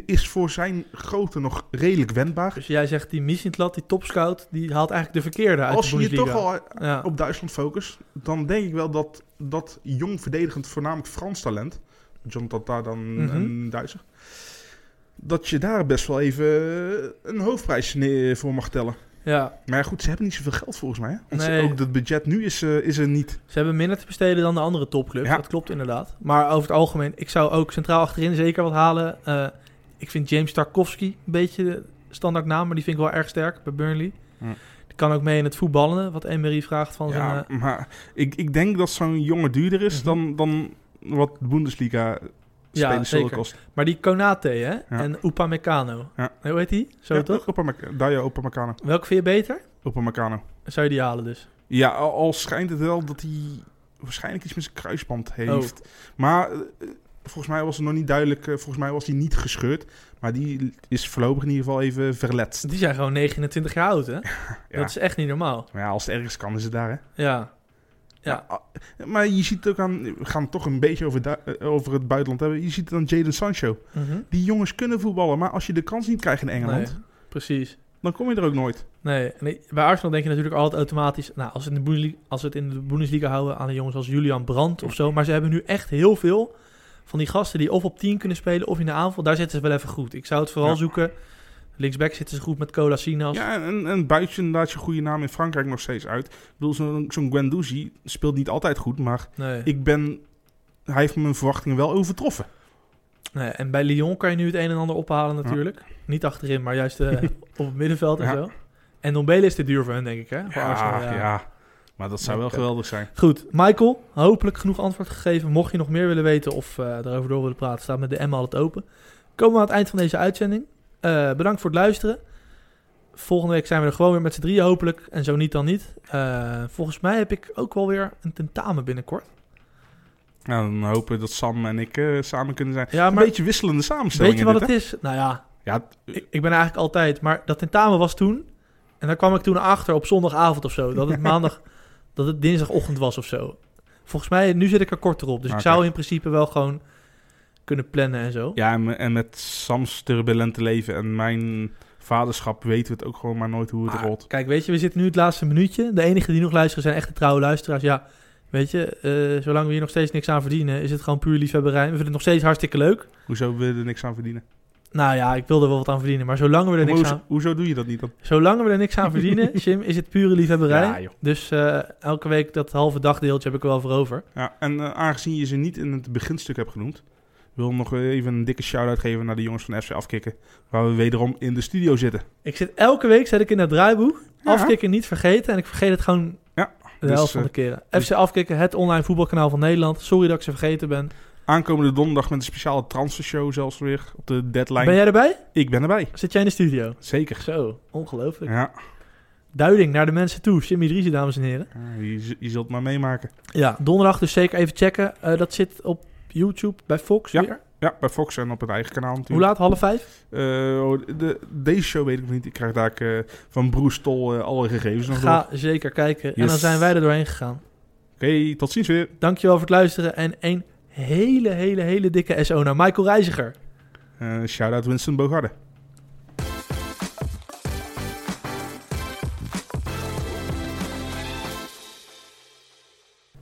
Speaker 2: is voor zijn grootte nog redelijk wendbaar.
Speaker 1: Dus jij zegt die Missintlat, die topscout, die haalt eigenlijk de verkeerde uit
Speaker 2: Als
Speaker 1: de
Speaker 2: je toch al
Speaker 1: Ja.
Speaker 2: op Duitsland focust, dan denk ik wel dat dat jong verdedigend, voornamelijk Frans talent, Jonathan Ta dan
Speaker 1: Mhm.
Speaker 2: een Duitser, dat je daar best wel even een hoofdprijs voor mag tellen.
Speaker 1: ja,
Speaker 2: Maar goed, ze hebben niet zoveel geld volgens mij. Hè?
Speaker 1: Nee.
Speaker 2: ook het budget nu is, eh, is er niet.
Speaker 1: ze hebben minder te besteden dan de andere topclubs.
Speaker 2: Ja.
Speaker 1: Dat klopt inderdaad. Maar over het algemeen, ik zou ook centraal achterin zeker wat halen. Eh, ik vind James Tarkovsky een beetje de standaard naam, maar die vind ik wel erg sterk bij Burnley. Die kan ook mee in het voetballen, wat Emery vraagt van zijn...
Speaker 2: Ja,
Speaker 1: eh,
Speaker 2: maar ik, ik denk dat zo'n jonge duurder is
Speaker 1: Mhm.
Speaker 2: dan, dan wat de Bundesliga
Speaker 1: Ja, zeker.
Speaker 2: kosten.
Speaker 1: maar die Konate, hè? En Upamecano.
Speaker 2: Ja.
Speaker 1: Hoe heet die? Zo
Speaker 2: Ja,
Speaker 1: toch?
Speaker 2: Daya Opa Meccano.
Speaker 1: Welke vind je beter?
Speaker 2: Opa Meccano.
Speaker 1: Zou je die halen dus?
Speaker 2: Ja, al, al schijnt het wel dat hij waarschijnlijk iets met zijn kruisband heeft.
Speaker 1: Oh.
Speaker 2: Maar eh, volgens mij was het nog niet duidelijk. eh, volgens mij was hij niet gescheurd. Maar die is voorlopig in ieder geval even verletst.
Speaker 1: Die zijn gewoon 29 jaar oud, hè?
Speaker 2: Ja.
Speaker 1: Dat is echt niet normaal.
Speaker 2: Maar ja, als het ergens kan, is het daar, hè?
Speaker 1: Ja. Ja.
Speaker 2: ah, maar je ziet het ook aan, we gaan toch een beetje over, eh, over het buitenland hebben. Je ziet het aan Jaden Sancho.
Speaker 1: Mhm.
Speaker 2: Die jongens kunnen voetballen, maar als je de kans niet krijgt in Engeland,
Speaker 1: Nee, precies.
Speaker 2: dan kom je er ook nooit.
Speaker 1: Nee, nee, bij Arsenal denk je natuurlijk altijd automatisch... Nou, als we, het in de Bundesliga, als we het in de Bundesliga houden aan de jongens als Julian Brandt of zo. Maar ze hebben nu echt heel veel van die gasten die of op 10 kunnen spelen of in de aanval. Daar zitten ze wel even goed. Ik zou het vooral
Speaker 2: Ja.
Speaker 1: zoeken. Linksback zitten ze goed met Colasinas.
Speaker 2: Ja, en, en buit je inderdaad je goede naam in Frankrijk nog steeds uit. Ik bedoel, zo'n Guendouzi speelt niet altijd goed, maar
Speaker 1: Nee.
Speaker 2: ik ben... Hij heeft mijn verwachtingen wel overtroffen.
Speaker 1: nee. En bij Lyon kan je nu het een en ander ophalen natuurlijk. Niet achterin, maar juist eh, op het middenveld en
Speaker 2: Ja.
Speaker 1: zo. En Dombele is te duur voor hen, denk ik, hè? Voor
Speaker 2: Ja,
Speaker 1: Arsenal,
Speaker 2: ja. Maar dat zou wel geweldig zijn.
Speaker 1: Goed, Michael, hopelijk genoeg antwoord gegeven. Mocht je nog meer willen weten of eh erover door willen praten, staat met de Emma altijd open. Komen we aan het eind van deze uitzending. Eh, bedankt voor het luisteren. Volgende week zijn we er gewoon weer met z'n drieën hopelijk. En zo niet dan niet. Eh, volgens mij heb ik ook wel weer een tentamen binnenkort.
Speaker 2: Nou, dan hopen we dat Sam en ik samen kunnen zijn.
Speaker 1: Ja,
Speaker 2: Een
Speaker 1: maar
Speaker 2: beetje wisselende
Speaker 1: weet
Speaker 2: samenstellingen.
Speaker 1: je wat
Speaker 2: dit,
Speaker 1: het is? Nou ja?
Speaker 2: Ja,
Speaker 1: ik, ik ben eigenlijk altijd... Maar dat tentamen was toen... En daar kwam ik toen achter op zondagavond of zo. Dat het maandag... dat het dinsdagochtend was of zo. Volgens mij, nu zit ik er korter op. Dus ik zou in principe wel gewoon kunnen plannen en zo.
Speaker 2: ja en, me- en met Sams turbulente leven en mijn vaderschap weten we het ook gewoon maar nooit hoe het
Speaker 1: Maar,
Speaker 2: rolt.
Speaker 1: Kijk, weet je, we zitten nu het laatste minuutje. De enige die nog luisteren zijn echte trouwe luisteraars. Ja, weet je, eh, zolang we hier nog steeds niks aan verdienen, is het gewoon puur liefhebberij. We vinden het nog steeds hartstikke leuk.
Speaker 2: Hoezo wil je er niks aan verdienen?
Speaker 1: Nou ja, ik wil er wel wat aan verdienen, maar zolang we er niks
Speaker 2: hoezo,
Speaker 1: aan,
Speaker 2: hoezo doe je dat niet dan?
Speaker 1: zolang we er niks aan verdienen, Jim, is het pure liefhebberij.
Speaker 2: Ja, joh.
Speaker 1: Dus eh, elke week dat halve dagdeeltje heb ik er wel voor over.
Speaker 2: Ja, en eh, aangezien je ze niet in het beginstuk hebt genoemd, wil ik nog even een dikke shout-out geven naar de jongens van FC Afkikken, waar we wederom in de studio zitten.
Speaker 1: Ik zit elke week, zet ik in het draaiboek,
Speaker 2: Ja.
Speaker 1: afkikken niet vergeten. En ik vergeet het gewoon
Speaker 2: Ja,
Speaker 1: de
Speaker 2: dus,
Speaker 1: helft van
Speaker 2: eh,
Speaker 1: de keren.
Speaker 2: dus-
Speaker 1: FC Afkikken, het online voetbalkanaal van Nederland. Sorry dat ik ze vergeten ben.
Speaker 2: Aankomende donderdag met een speciale transfershow zelfs weer op de deadline.
Speaker 1: Ben jij erbij?
Speaker 2: Ik ben erbij,
Speaker 1: Zit jij in de studio?
Speaker 2: zeker.
Speaker 1: Zo, ongelooflijk.
Speaker 2: Ja,
Speaker 1: Duiding naar de mensen toe. Jimmy Driessen, dames en heren.
Speaker 2: Ja, je, zult maar meemaken.
Speaker 1: Ja, donderdag dus zeker even checken. Eh, dat zit op YouTube bij Fox
Speaker 2: Ja.
Speaker 1: weer.
Speaker 2: Ja, bij Fox en op het eigen kanaal
Speaker 1: Hoe
Speaker 2: natuurlijk.
Speaker 1: laat? Half vijf?
Speaker 2: Eh, oh, de, deze show weet ik nog niet. Ik krijg daar eh, van Broes Stol eh, alle gegevens nog door.
Speaker 1: Ga zeker kijken. En dan zijn wij er doorheen gegaan.
Speaker 2: Oké, tot ziens weer.
Speaker 1: Dankjewel voor het luisteren. En een hele, hele, hele dikke SO naar Michael Reiziger.
Speaker 2: Eh shout-out Winston Bogarde.